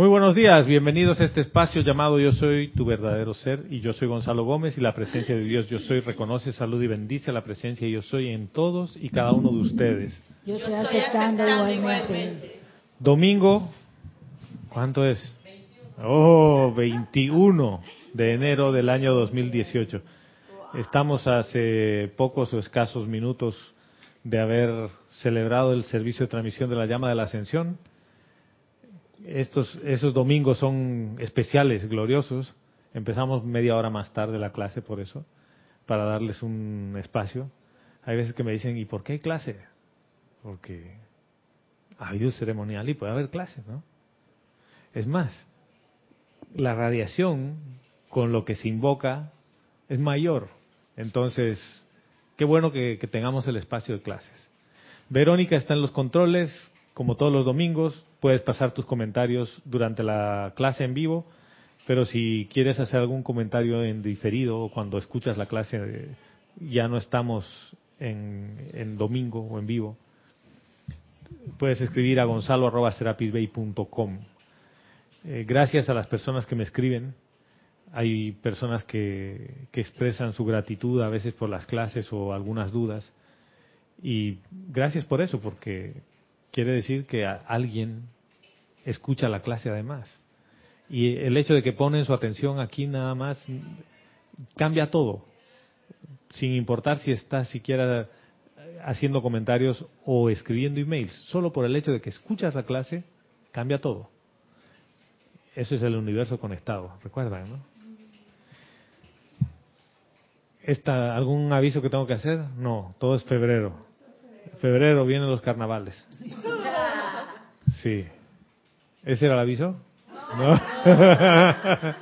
Muy buenos días, bienvenidos a este espacio llamado Yo Soy tu verdadero ser y yo soy Gonzalo Gómez y la presencia de Dios Yo Soy reconoce, salud y bendice la presencia Yo Soy en todos y cada uno de ustedes. Yo estoy aceptando igualmente. Domingo, ¿cuánto es? Oh, 21 de enero del año 2018. Estamos hace pocos o escasos minutos de haber celebrado el servicio de transmisión de la llama de la ascensión estos, esos domingos son especiales, gloriosos. Empezamos media hora más tarde la clase por eso, para darles un espacio. Hay veces que me dicen, ¿y por qué hay clase? Porque ha habido ceremonial y puede haber clase, ¿no? Es más, la radiación con lo que se invoca es mayor. Entonces, qué bueno que tengamos el espacio de clases. Verónica está en los controles, como todos los domingos, puedes pasar tus comentarios durante la clase en vivo, pero si quieres hacer algún comentario en diferido o cuando escuchas la clase, ya no estamos en, domingo o en vivo, puedes escribir a gonzalo.serapisbay.com. Eh, gracias a las personas que me escriben. Hay personas que, que expresan su gratitud a veces por las clases o algunas dudas. Y gracias por eso, porque quiere decir que alguien escucha la clase además. Y el hecho de que ponen su atención aquí nada más cambia todo, sin importar si estás siquiera haciendo comentarios o escribiendo emails. Solo por el hecho de que escuchas la clase, cambia todo. Eso es el universo conectado, recuerdan, ¿no? ¿Esta, ¿Algún aviso que tengo que hacer? No, todo es febrero. Febrero vienen los carnavales. Sí. ¿Ese era el aviso? No.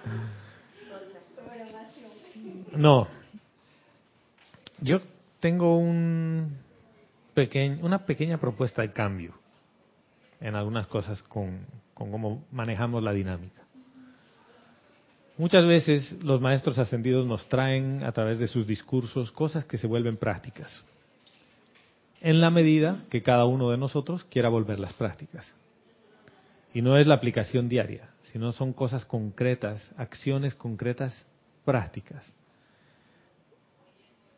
No. Yo tengo un una pequeña propuesta de cambio en algunas cosas con, con cómo manejamos la dinámica. Muchas veces los maestros ascendidos nos traen a través de sus discursos cosas que se vuelven prácticas en la medida que cada uno de nosotros quiera volver las prácticas. Y no es la aplicación diaria, sino son cosas concretas, acciones concretas, prácticas.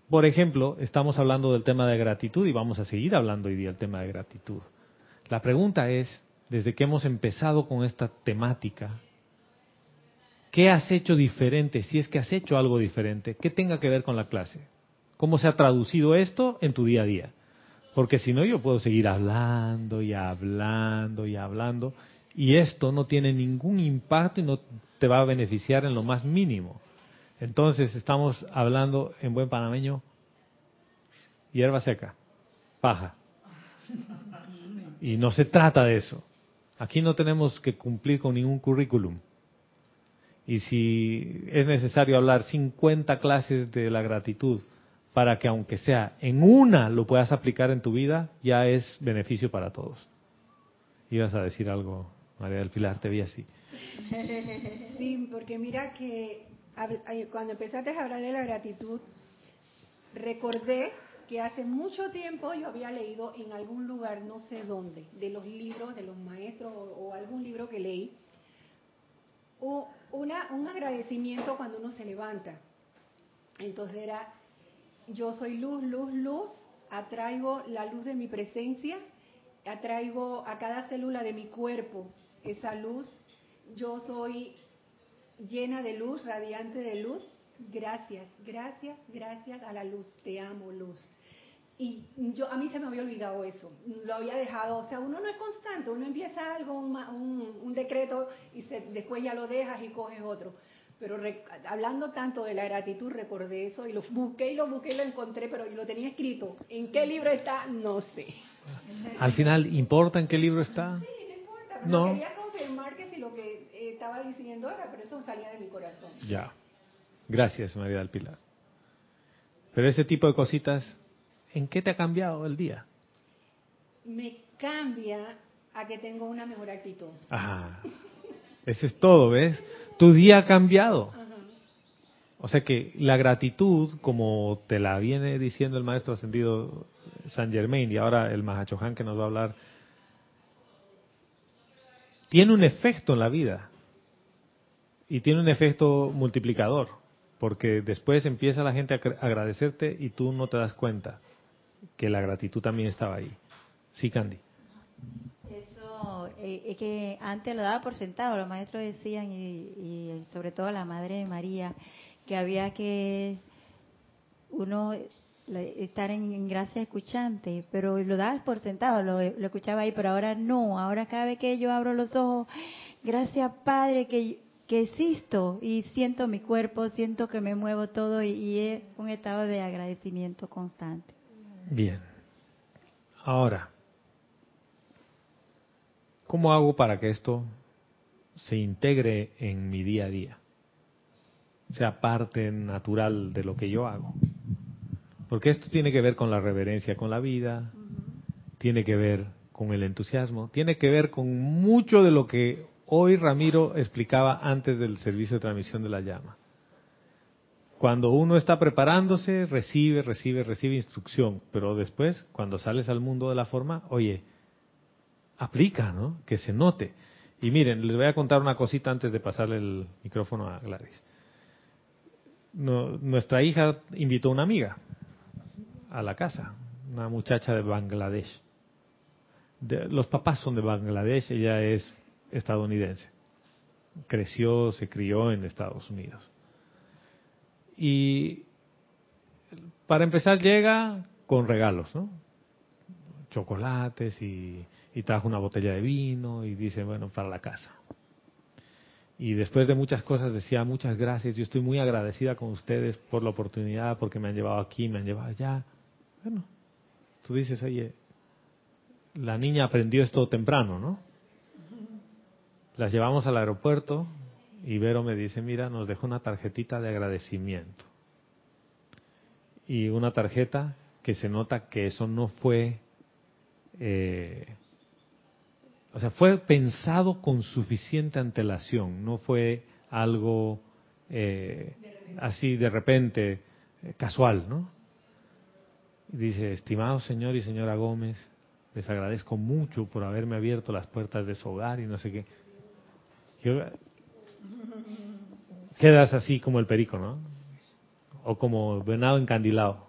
Por ejemplo, estamos hablando del tema de gratitud y vamos a seguir hablando hoy día del tema de gratitud. La pregunta es, desde que hemos empezado con esta temática, ¿qué has hecho diferente? Si es que has hecho algo diferente, ¿qué tenga que ver con la clase? ¿Cómo se ha traducido esto en tu día a día? Porque si no, yo puedo seguir hablando y hablando y hablando. Y esto no tiene ningún impacto y no te va a beneficiar en lo más mínimo. Entonces, estamos hablando en buen panameño, hierba seca, paja. Y no se trata de eso. Aquí no tenemos que cumplir con ningún currículum. Y si es necesario hablar 50 clases de la gratitud para que aunque sea en una lo puedas aplicar en tu vida, ya es beneficio para todos. Ibas a decir algo, María del Pilar, te vi así. Sí, porque mira que cuando empezaste a hablar de la gratitud, recordé que hace mucho tiempo yo había leído en algún lugar, no sé dónde, de los libros, de los maestros o, algún libro que leí, una, un agradecimiento cuando uno se levanta. Entonces era yo soy luz, luz, luz, atraigo la luz de mi presencia, atraigo a cada célula de mi cuerpo esa luz, yo soy llena de luz, radiante de luz, gracias, gracias, gracias a la luz, te amo luz. Y yo a mí se me había olvidado eso, lo había dejado, o sea, uno no es constante, uno empieza algo, un, un, decreto y se, después ya lo dejas y coges otro. Pero hablando tanto de la gratitud, recordé eso y lo busqué y lo busqué y lo encontré, pero lo tenía escrito. ¿En qué libro está? No sé. Al final, ¿importa en qué libro está? Sí, no importa. Pero quería confirmar que si lo que eh, estaba diciendo era, pero eso salía de mi corazón. Ya. Gracias, María del Pilar. Pero ese tipo de cositas, ¿en qué te ha cambiado el día? Me cambia a que tengo una mejor actitud. Ah, eso es todo, ¿ves? tu día ha cambiado. O sea que la gratitud, como te la viene diciendo el maestro ascendido San Germain y ahora el Mahachohan que nos va a hablar, tiene un efecto en la vida. Y tiene un efecto multiplicador, porque después empieza la gente a agradecerte y tú no te das cuenta que la gratitud también estaba ahí. Sí, Candy. Eh, es que antes lo daba por sentado, los maestros decían, y, sobre todo la Madre María, que había que uno estar en, gracia escuchante, pero lo dabas por sentado, lo, escuchaba ahí, pero ahora no, ahora cada vez que yo abro los ojos, gracias Padre que, que existo y siento mi cuerpo, siento que me muevo todo y, es un estado de agradecimiento constante. Bien, ahora, ¿cómo hago para que esto se integre en mi día a día? Sea parte natural de lo que yo hago. Porque esto tiene que ver con la reverencia con la vida, tiene que ver con el entusiasmo, tiene que ver con mucho de lo que hoy Ramiro explicaba antes del servicio de transmisión de la llama. Cuando uno está preparándose, recibe, recibe, recibe instrucción, pero después, cuando sales al mundo de la forma, oye, aplica, ¿no? Que se note. Y miren, les voy a contar una cosita antes de pasarle el micrófono a Gladys. nuestra hija invitó a una amiga a la casa, una muchacha de Bangladesh. los papás son de Bangladesh, ella es estadounidense. Creció, se crió en Estados Unidos. Y para empezar llega con regalos, ¿no? Chocolates y, y trajo una botella de vino y dice, bueno, para la casa. Y después de muchas cosas decía, muchas gracias, yo estoy muy agradecida con ustedes por la oportunidad, porque me han llevado aquí, me han llevado allá. Bueno, tú dices, oye, la niña aprendió esto temprano, ¿no? Las llevamos al aeropuerto y Vero me dice, mira, nos dejó una tarjetita de agradecimiento. Y una tarjeta que se nota que eso no fue, eh, o sea, fue pensado con suficiente antelación, no fue algo eh, así de repente, eh, casual, ¿no? Dice, estimado señor y señora Gómez, les agradezco mucho por haberme abierto las puertas de su hogar y no sé qué. quedas así como el perico, ¿no? O como venado encandilado.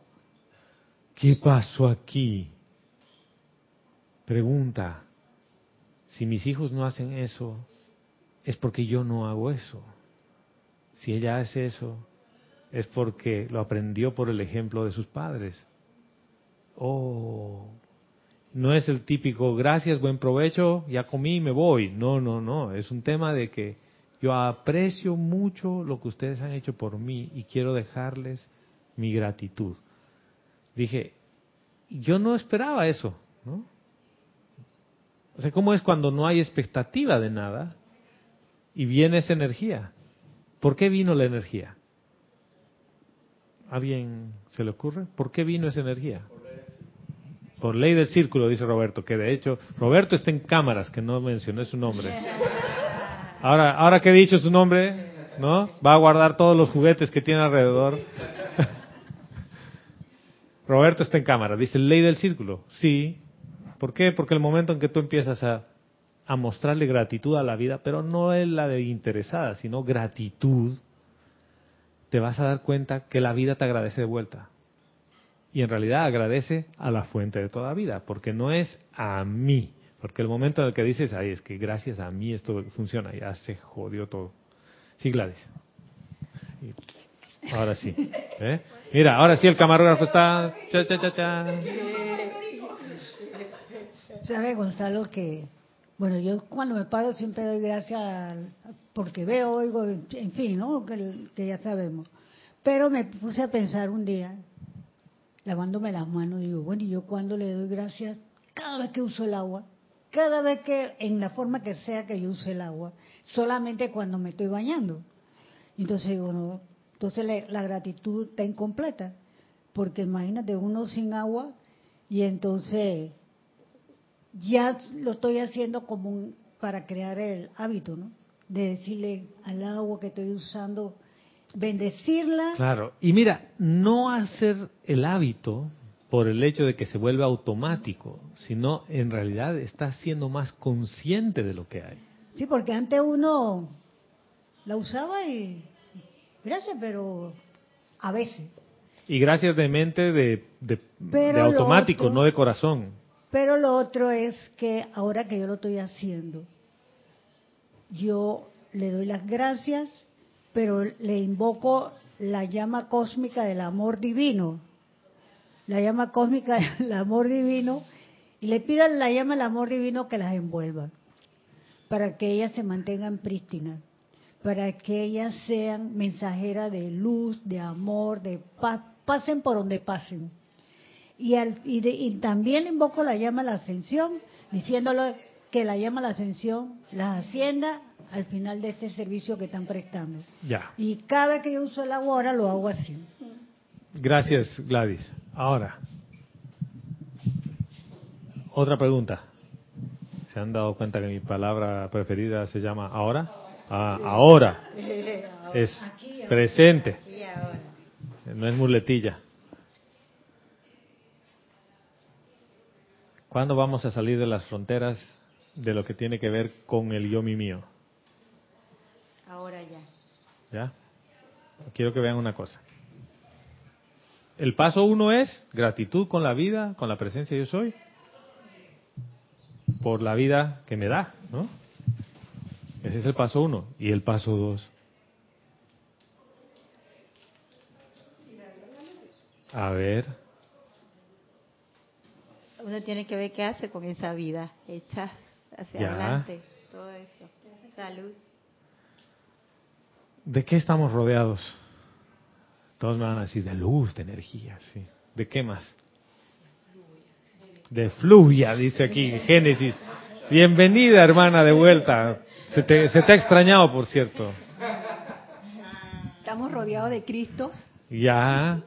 ¿Qué pasó aquí? Pregunta, si mis hijos no hacen eso, es porque yo no hago eso. Si ella hace eso, es porque lo aprendió por el ejemplo de sus padres oh, no es el típico gracias, buen provecho, ya comí, me voy. No, no, no, es un tema de que yo aprecio mucho lo que ustedes han hecho por mí y quiero dejarles mi gratitud. Dije, yo no esperaba eso, ¿no? O sea, ¿cómo es cuando no hay expectativa de nada y viene esa energía? ¿Por qué vino la energía? ¿Alguien se le ocurre? ¿Por qué vino esa energía? Por ley del círculo, dice Roberto, que de hecho, Roberto está en cámaras, que no mencioné su nombre. Ahora, ahora que he dicho su nombre, ¿no? Va a guardar todos los juguetes que tiene alrededor. Roberto está en cámara, dice ley del círculo. Sí. ¿Por qué? Porque el momento en que tú empiezas a, mostrarle gratitud a la vida, pero no es la de interesada, sino gratitud, te vas a dar cuenta que la vida te agradece de vuelta y en realidad agradece a la fuente de toda vida, porque no es a mí, porque el momento en el que dices, ay, es que gracias a mí esto funciona, ya se jodió todo. Sí, Gladys. Ahora sí. ¿eh? Mira, ahora sí el camarógrafo está... Cha, cha, cha, cha. ¿Sabe, Gonzalo, que... Bueno, yo cuando me paro siempre doy gracias porque veo, oigo, en fin, ¿no? que ya sabemos. Pero me puse a pensar un día lavándome las manos, digo, bueno, ¿y yo cuando le doy gracias? Cada vez que uso el agua, cada vez que, en la forma que sea que yo use el agua, solamente cuando me estoy bañando. Entonces bueno, entonces la, gratitud está incompleta, porque imagínate uno sin agua y entonces ya lo estoy haciendo como para crear el hábito, ¿no? De decirle al agua que estoy usando, bendecirla. Claro, y mira, no hacer el hábito por el hecho de que se vuelve automático, sino en realidad estás siendo más consciente de lo que hay. Sí, porque antes uno la usaba y gracias, pero a veces. Y gracias de mente de, de, automático, otro- no de corazón. Pero lo otro es que ahora que yo lo estoy haciendo, yo le doy las gracias, pero le invoco la llama cósmica del amor divino, la llama cósmica del amor divino, y le pido la llama del amor divino que las envuelva, para que ellas se mantengan prístinas, para que ellas sean mensajeras de luz, de amor, de paz, pasen por donde pasen. Y, al- y, de- y también invoco la llama a la ascensión, diciéndole que la llama a la ascensión las ascienda al final de este servicio que están prestando. Ya. Y cada vez que yo uso el agua ahora lo hago así. Gracias, Gladys. Ahora, otra pregunta. ¿Se han dado cuenta que mi palabra preferida se llama ahora? Ah, ahora. Es presente. No es muletilla. ¿Cuándo vamos a salir de las fronteras de lo que tiene que ver con el yo mi mío? Ahora ya. ¿Ya? Quiero que vean una cosa. El paso uno es gratitud con la vida, con la presencia yo soy, por la vida que me da, ¿no? Ese es el paso uno. Y el paso dos. A ver, Uno tiene que ver qué hace con esa vida hecha hacia Ya. adelante. Todo eso. Esa luz. ¿de qué estamos rodeados? Todos me van a decir de luz, de energía, sí. ¿De qué más? De fluvia, dice aquí Génesis. Bienvenida, hermana, de vuelta. Se te, se te ha extrañado, por cierto. Estamos rodeados de Cristos. Ya.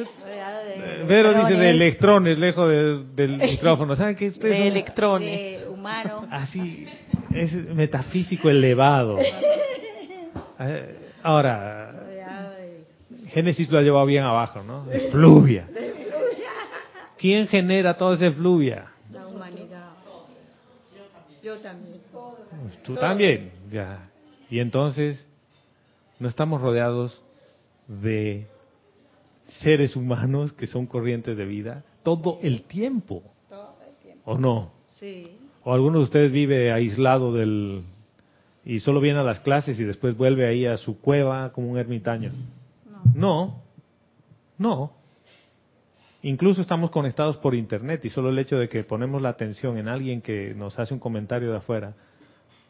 De, Vero dice de electrones, lejos de- del micrófono. ¿Saben qué? Ustedes de son electrones. De humanos. Así, es metafísico elevado. Eh, Ahora, de Génesis lo ha llevado bien abajo, ¿no? De fluvia. ¿Quién genera todo ese fluvia? la humanidad. Yo también. Pues tú también, ya. Y entonces, no estamos rodeados de seres humanos que son corrientes de vida todo el tiempo, Todo el tiempo. ¿o no? Sí. ¿O alguno de ustedes vive aislado del y solo viene a las clases y después vuelve ahí a su cueva como un ermitaño? No. No, no. Incluso estamos conectados por internet y solo el hecho de que ponemos la atención en alguien que nos hace un comentario de afuera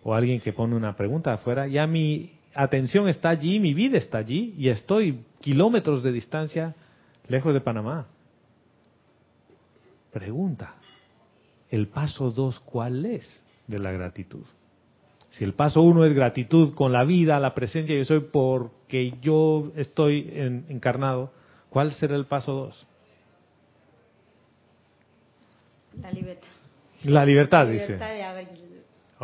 o alguien que pone una pregunta de afuera, ya mi atención está allí, mi vida está allí y estoy kilómetros de distancia lejos de Panamá. Pregunta, ¿el paso dos cuál es de la gratitud? Si el paso uno es gratitud con la vida, la presencia yo soy porque yo estoy en- encarnado, ¿cuál será el paso dos? La libertad. La libertad, La dice. libertad de abrir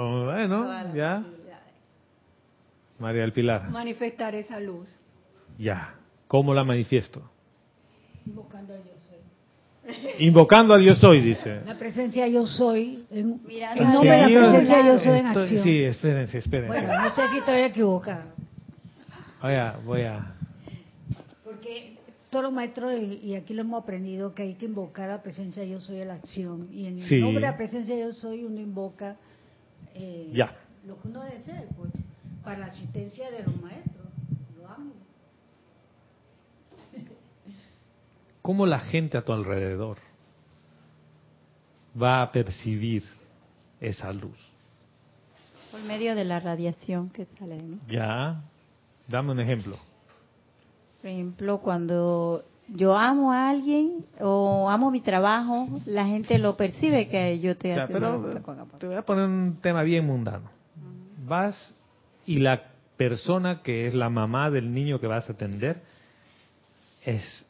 Oh, bueno, ya. María del Pilar, Manifestar esa luz. ya. ¿Cómo la manifiesto? Invocando a yo soy. Invocando al yo soy, dice. La presencia yo soy, en, Mirando en nombre de la Dios. presencia yo soy en Estoy- acción. sí, espérense, espérense. Bueno, no sé si estoy equivocada. Voy a, voy a, Porque todos los maestros, y y aquí lo hemos aprendido, que hay que invocar a la presencia yo soy a la acción. Y en el Sí. nombre de la presencia yo soy, uno invoca eh, Ya. lo que uno desee, pues, para la asistencia de los maestros. Lo amo. ¿Cómo la gente a tu alrededor va a percibir esa luz? Por medio de la radiación que sale de mí. Ya, dame un ejemplo. Por ejemplo, cuando yo amo a alguien o amo mi trabajo, la gente lo percibe que yo estoy Ya, haciendo pero te voy a poner un tema bien mundano. Vas y la persona que es la mamá del niño que vas a atender es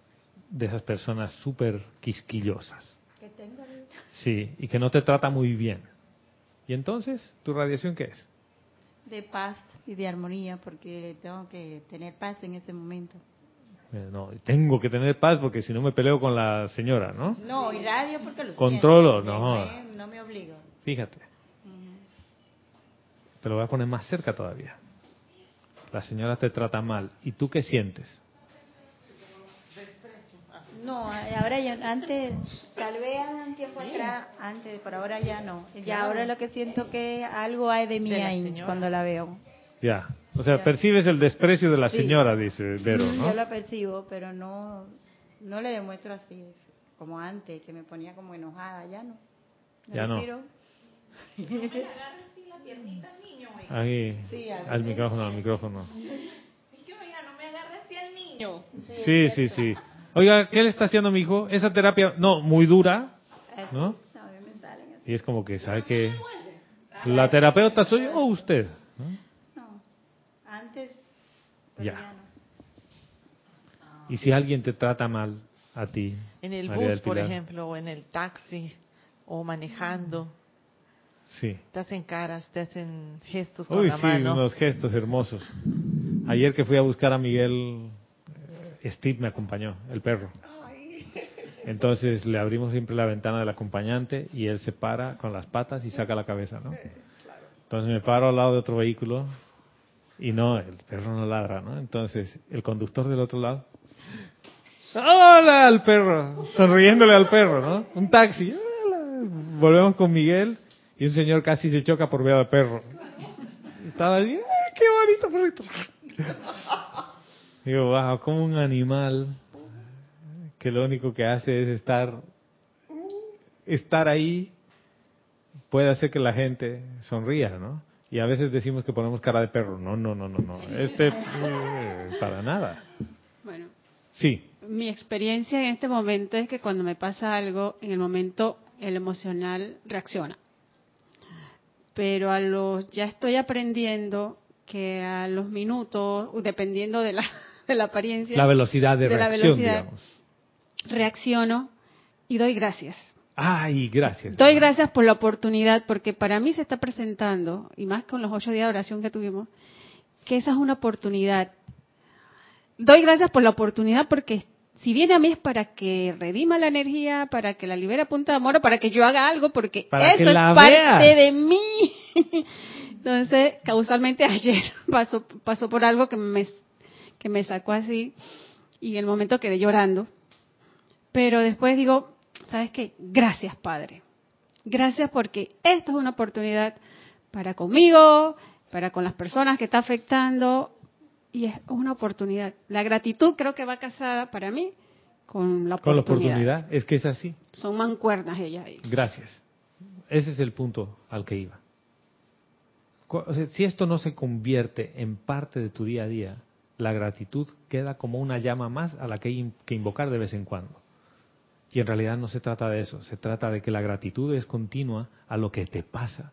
de esas personas súper quisquillosas. Que tengo Sí, y que no te trata muy bien. ¿Y entonces tu radiación qué es? de paz y de armonía porque tengo que tener paz en ese momento. Eh, No, tengo que tener paz porque si no me peleo con la señora, ¿no? No, y radio porque lo Controlo, siento. no. No me obligo. Fíjate. Te lo voy a poner más cerca todavía. La señora te trata mal. ¿Y tú qué sientes? No, ahora yo, antes, tal vez un tiempo atrás, antes, por ahora ya no. Ya ahora lo que siento que algo hay de mí De ahí señora. cuando la veo. Ya. O sea, Ya. percibes el desprecio de la Sí. señora, dice Vero, Mm, Yo ¿no? la percibo, pero no, no le demuestro así, como antes, que me ponía como enojada. Ya no. Me Ya no. Ahí, Sí, al micrófono, al micrófono. Es que, oiga, no me agarre así al niño. Sí, sí, sí. Oiga, ¿qué le está haciendo mi hijo? Esa terapia, no, muy dura, ¿no? Y es como que, ¿sabe que La terapeuta soy yo o usted. ¿no? Antes, Ya. Y si alguien te trata mal a ti, En el María bus, por ejemplo, o en el taxi, o manejando, Sí. te hacen caras, te hacen gestos con Uy, la sí, mano. unos gestos hermosos. Ayer que fui a buscar a Miguel, eh, Steve me acompañó, el perro. Entonces le abrimos siempre la ventana del acompañante y él se para con las patas y saca la cabeza, ¿no? Entonces me paro al lado de otro vehículo y no, el perro no ladra, ¿no? Entonces el conductor del otro lado, ¡Hola al perro! Sonriéndole al perro, ¿no? Un taxi, ¡Hola! Volvemos con Miguel y un señor casi se choca por ver al perro. Estaba así, ¡ay, qué bonito perrito! Digo, wow, como un animal que lo único que hace es estar, estar ahí, puede hacer que la gente sonría, ¿no? Y a veces decimos que ponemos cara de perro. No, no, no, no, no. Este, eh, para nada. Bueno, Sí, mi experiencia en este momento es que cuando me pasa algo, en el momento el emocional reacciona. Pero a los ya estoy aprendiendo que a los minutos, dependiendo de la, de la apariencia, la velocidad de, de la reacción, velocidad. digamos. reacciono y doy gracias. Ay, gracias. Doy gracias por la oportunidad, porque para mí se está presentando, y más con los ocho días de oración que tuvimos, que esa es una oportunidad. Doy gracias por la oportunidad porque si viene a mí es para que redima la energía, para que la libere a punta de amor, o para que yo haga algo, porque Para eso es parte veas. de mí. Entonces, causalmente ayer pasó, pasó por algo que me, que me sacó así, y en el momento quedé llorando. Pero después digo, ¿sabes qué? Gracias, Padre. Gracias porque esto es una oportunidad para conmigo, para con las personas que está afectando, y es una oportunidad. La gratitud creo que va casada para mí con la Con la oportunidad. oportunidad, es que es así. Son mancuernas ellas ahí. Gracias. Ese es el punto al que iba. Cu- o sea, si esto no se convierte en parte de tu día a día, la gratitud queda como una llama más a la que hay que invocar de vez en cuando. Y en realidad no se trata de eso, se trata de que la gratitud es continua a lo que te pasa.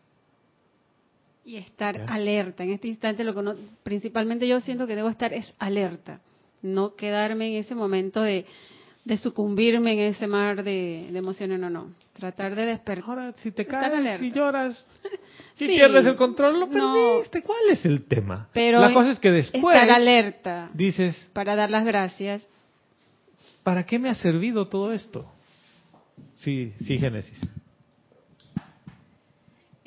Y estar alerta. En este instante, lo que no- principalmente yo siento que debo estar es alerta. No quedarme en ese momento de, de sucumbirme en ese mar de, de emociones. No, no. Tratar de despertar. Ahora, si te caes, si lloras, si Sí. pierdes el control, lo No. perdiste. ¿Cuál es el tema? Pero la cosa es que después estar alerta dices, para dar las gracias. ¿para qué me ha servido todo esto? Sí, sí, Génesis.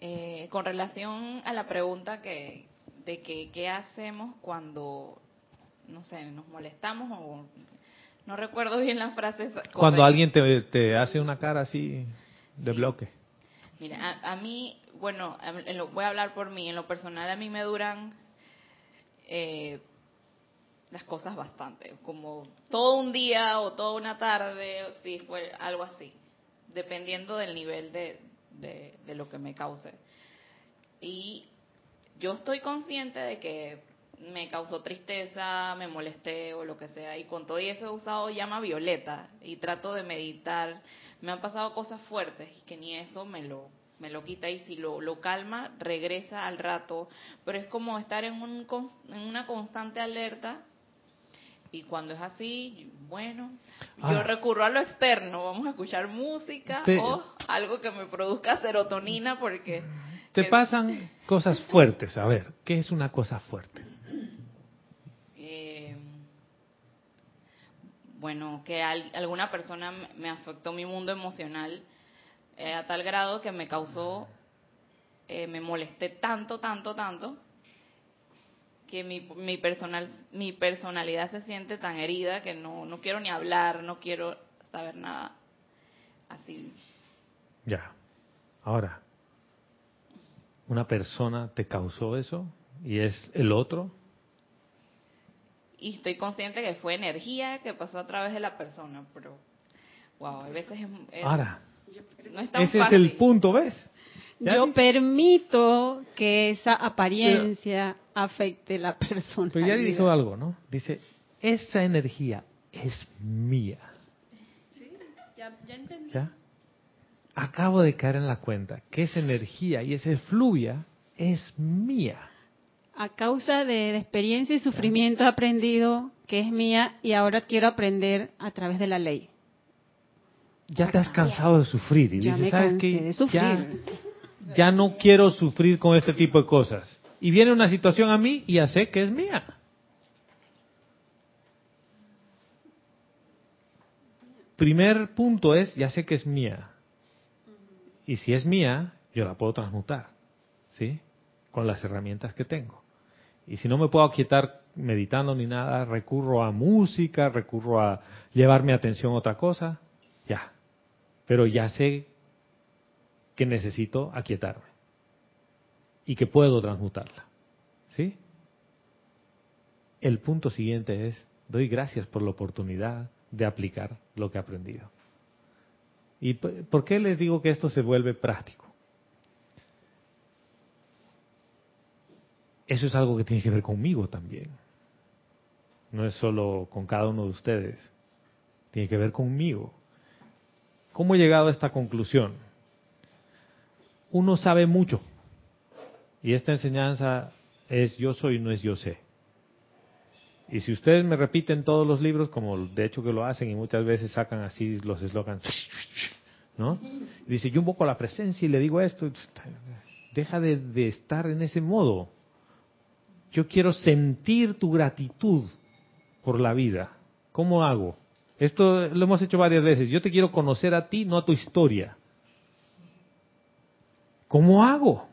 Eh, con relación a la pregunta que de que qué hacemos cuando no sé nos molestamos o no recuerdo bien la frase Cuando alguien te, te hace una cara así de Sí. bloque. Mira, a, a mí, bueno, voy a hablar por mí. En lo personal, a mí me duran eh, las cosas bastante. Como todo un día o toda una tarde, si fue algo así. Dependiendo del nivel de, de, de lo que me cause. Y yo estoy consciente de que me causó tristeza, me molesté o lo que sea. Y con todo eso he usado llama violeta y trato de meditar. Me han pasado cosas fuertes y que ni eso me lo, me lo quita. Y si lo, lo calma, regresa al rato. Pero es como estar en, un, en una constante alerta. Y cuando es así, bueno, yo Ah. recurro a lo externo. Vamos a escuchar música Te- o algo que me produzca serotonina porque... Te que- pasan cosas fuertes. A ver, ¿qué es una cosa fuerte? eh, bueno, que al- alguna persona me- me afectó mi mundo emocional eh, a tal grado que me causó eh, me molesté tanto, tanto, tanto, que mi, mi, personal, mi personalidad se siente tan herida que no, no quiero ni hablar, no quiero saber nada así. Ya. Ahora, ¿una persona te causó eso y es el otro? Y estoy consciente que fue energía que pasó a través de la persona, pero, wow, a veces es... es- Ahora, no es tan ese es el punto, ¿ves? Yo dice- permito que esa apariencia afecte la persona. Pero ya dijo algo, ¿no? Dice, esa energía es mía. Ya, ya entendí. ¿Ya? Acabo de caer en la cuenta que esa energía y esa fluvia es mía. A causa de, de experiencia y sufrimiento he aprendido que es mía y ahora quiero aprender a través de la ley. Ya te has cansado de sufrir y Ya dices, me ¿sabes qué? de sufrir. Ya, ya no quiero sufrir con este tipo de cosas. Y viene una situación a mí y ya sé que es mía. Primer punto es, ya sé que es mía. Y si es mía, yo la puedo transmutar, ¿sí? Con las herramientas que tengo. Y si no me puedo aquietar meditando ni nada, recurro a música, recurro a llevar mi atención a otra cosa, ya. Pero ya sé que necesito aquietarme y que puedo transmutarla. ¿Sí? El punto siguiente es, doy gracias por la oportunidad de aplicar lo que he aprendido. ¿Y por qué les digo que esto se vuelve práctico? Eso es algo que tiene que ver conmigo también. No es solo con cada uno de ustedes. Tiene que ver conmigo. ¿Cómo he llegado a esta conclusión? Uno sabe mucho. Y esta enseñanza es yo soy, no es yo sé. Y si ustedes me repiten todos los libros, como de hecho que lo hacen y muchas veces sacan así los eslogans, ¿no? Dice, yo invoco la presencia y le digo esto, deja de, de estar en ese modo. Yo quiero sentir tu gratitud por la vida. ¿Cómo hago? Esto lo hemos hecho varias veces. Yo te quiero conocer a ti, no a tu historia. ¿Cómo hago?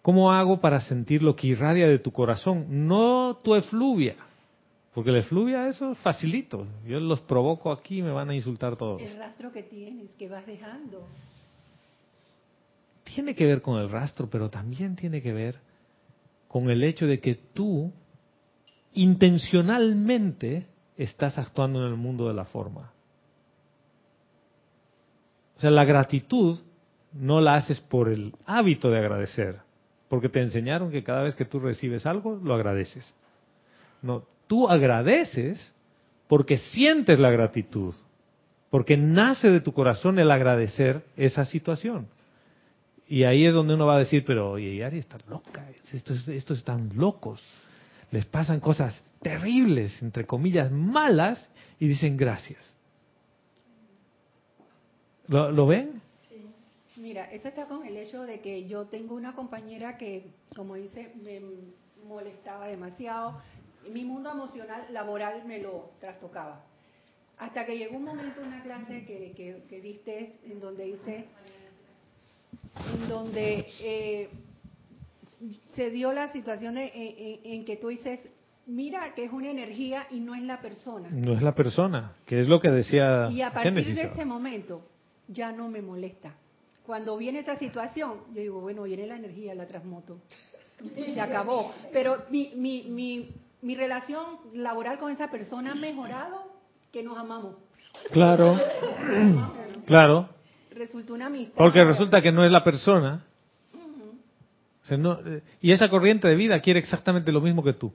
¿Cómo hago para sentir lo que irradia de tu corazón? No tu efluvia. Porque la efluvia, eso es facilito. Yo los provoco aquí y me van a insultar todos. El rastro que tienes, que vas dejando. Tiene que ver con el rastro, pero también tiene que ver con el hecho de que tú intencionalmente estás actuando en el mundo de la forma. O sea, la gratitud no la haces por el hábito de agradecer, porque te enseñaron que cada vez que tú recibes algo, lo agradeces. No, tú agradeces porque sientes la gratitud, porque nace de tu corazón el agradecer esa situación. Y ahí es donde uno va a decir, pero oye, Yari está loca, estos, estos están locos, les pasan cosas terribles, entre comillas, malas, y dicen gracias. ¿Lo, lo ven? Mira, esto está con el hecho de que yo tengo una compañera que, como dice, me molestaba demasiado. Mi mundo emocional, laboral, me lo trastocaba. Hasta que llegó un momento, una clase que, que, que diste, en donde dice, en donde eh, se dio la situación de- en, en- en que tú dices, mira que es una energía y no es la persona. No es la persona, que es lo que decía Y a partir Génesis. de ese momento ya no me molesta. Cuando viene esta situación, yo digo, bueno, viene la energía, la transmuto. Se acabó. Pero mi, mi, mi, mi relación laboral con esa persona ha mejorado que nos amamos. Claro, claro, Resultó una amistad. porque resulta que no es la persona. O sea, no- eh, y esa corriente de vida quiere exactamente lo mismo que tú.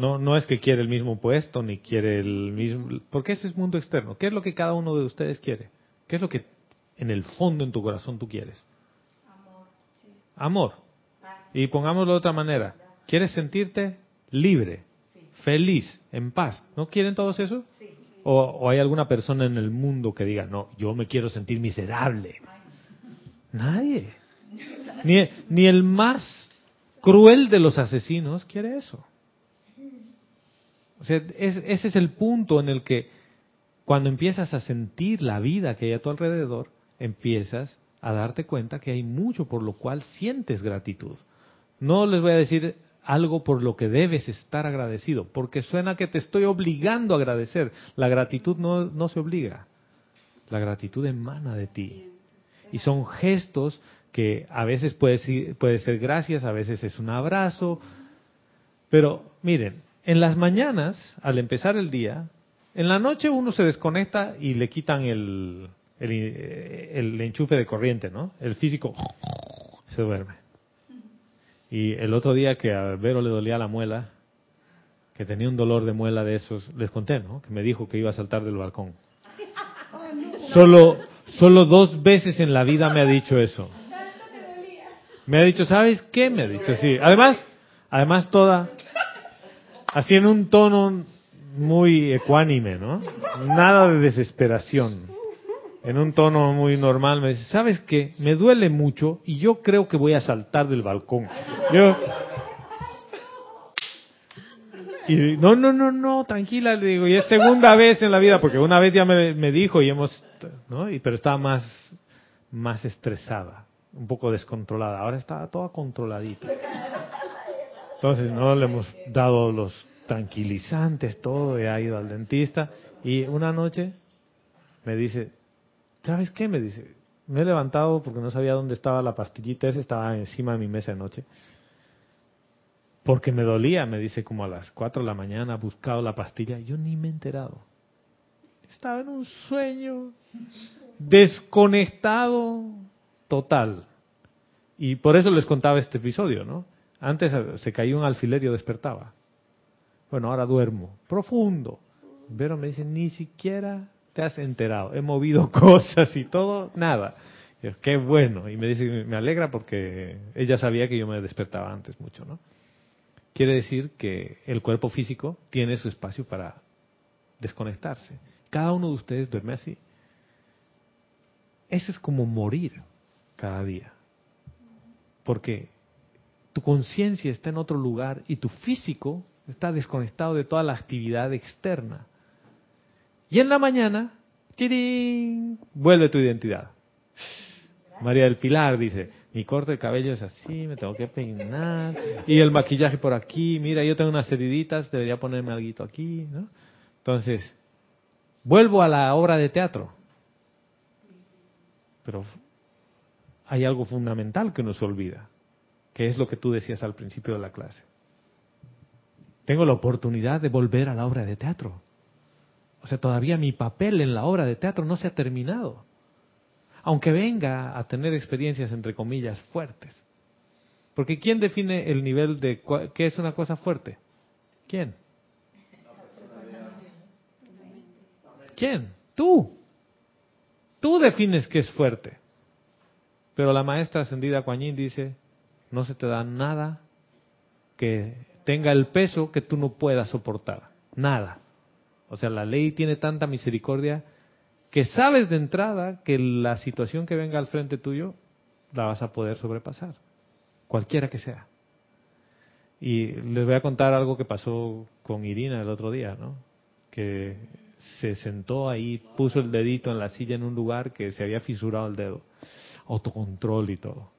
No, no es que quiere el mismo puesto, ni quiere el mismo... Porque ese es mundo externo. ¿Qué es lo que cada uno de ustedes quiere? ¿Qué es lo que en el fondo, en tu corazón, tú quieres? Amor. Y pongámoslo de otra manera. ¿Quieres sentirte libre, feliz, en paz? ¿No quieren todos eso? O, o hay alguna persona en el mundo que diga, no, yo me quiero sentir miserable? Nadie. Ni, ni el más cruel de los asesinos quiere eso. O sea, es- ese es el punto en el que cuando empiezas a sentir la vida que hay a tu alrededor, empiezas a darte cuenta que hay mucho por lo cual sientes gratitud. No les voy a decir algo por lo que debes estar agradecido, porque suena que te estoy obligando a agradecer. La gratitud no, no se obliga, la gratitud emana de ti. Y son gestos que a veces puede puede ser gracias, a veces es un abrazo. Pero miren, en las mañanas, al empezar el día, en la noche uno se desconecta y le quitan el, el, enchufe de corriente, ¿no? El físico se duerme. Y el otro día que a Vero le dolía la muela, que tenía un dolor de muela de esos, les conté, ¿no? Que me dijo que iba a saltar del balcón. Solo, solo dos veces en la vida me ha dicho eso. Me ha dicho, ¿sabes qué? Me ha dicho, sí. Además, además toda, así en un tono muy ecuánime, ¿no? Nada de desesperación. En un tono muy normal me dice, ¿sabes qué? Me duele mucho y yo creo que voy a saltar del balcón. Yo... Y no, no, no, no, tranquila, le digo, y es segunda vez en la vida, porque una vez ya me, me dijo y hemos, ¿no? Y, pero estaba más, más estresada, un poco descontrolada. Ahora está toda controladita. Entonces, no le hemos dado los tranquilizantes, todo, y ha ido al dentista. Y una noche me dice, ¿sabes qué? Me dice, me he levantado porque no sabía dónde estaba la pastillita, esa estaba encima de mi mesa de noche. Porque me dolía, me dice como a las 4 de la mañana, buscado la pastilla, yo ni me he enterado. Estaba en un sueño desconectado total. Y por eso les contaba este episodio, ¿no? Antes se caía un alfiler y yo despertaba. Bueno, ahora duermo, profundo. Pero me dice, ni siquiera te has enterado. He movido cosas y todo, nada. Y yo, qué bueno. Y me dice, me alegra porque ella sabía que yo me despertaba antes mucho, ¿no? Quiere decir que el cuerpo físico tiene su espacio para desconectarse. Cada uno de ustedes duerme así. Eso es como morir cada día. Porque tu conciencia está en otro lugar y tu físico está desconectado de toda la actividad externa. Y en la mañana, ¡tirín! vuelve tu identidad. María del Pilar dice, mi corte de cabello es así, me tengo que peinar, y el maquillaje por aquí, mira, yo tengo unas heriditas, debería ponerme algo aquí, ¿no? Entonces, vuelvo a la obra de teatro. Pero hay algo fundamental que no se olvida, que es lo que tú decías al principio de la clase. Tengo la oportunidad de volver a la obra de teatro. O sea, todavía mi papel en la obra de teatro no se ha terminado. Aunque venga a tener experiencias, entre comillas, fuertes. Porque ¿quién define el nivel de qué es una cosa fuerte? ¿Quién? ¿Quién? Tú. Tú defines qué es fuerte. Pero la maestra ascendida Yin dice, no se te da nada que tenga el peso que tú no puedas soportar. Nada. O sea, la ley tiene tanta misericordia que sabes de entrada que la situación que venga al frente tuyo la vas a poder sobrepasar, cualquiera que sea. Y les voy a contar algo que pasó con Irina el otro día, ¿no? Que se sentó ahí, puso el dedito en la silla en un lugar que se había fisurado el dedo, autocontrol y todo.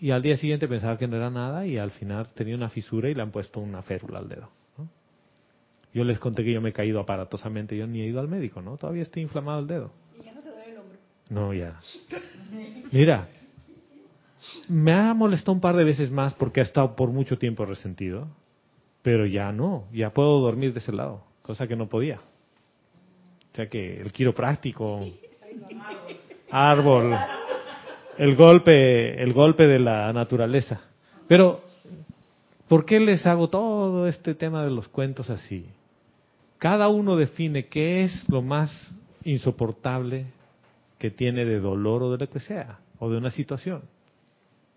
Y al día siguiente pensaba que no era nada y al final tenía una fisura y le han puesto una férula al dedo. Yo les conté que yo me he caído aparatosamente, yo ni he ido al médico, ¿no? Todavía estoy inflamado el dedo. ¿Y ya no te duele el hombro? No, ya. Mira, me ha molestado un par de veces más porque ha estado por mucho tiempo resentido, pero ya no, ya puedo dormir de ese lado, cosa que no podía. O sea que el quiropráctico, árbol, el golpe, el golpe de la naturaleza. Pero, ¿por qué les hago todo este tema de los cuentos así? Cada uno define qué es lo más insoportable que tiene de dolor o de lo que sea, o de una situación.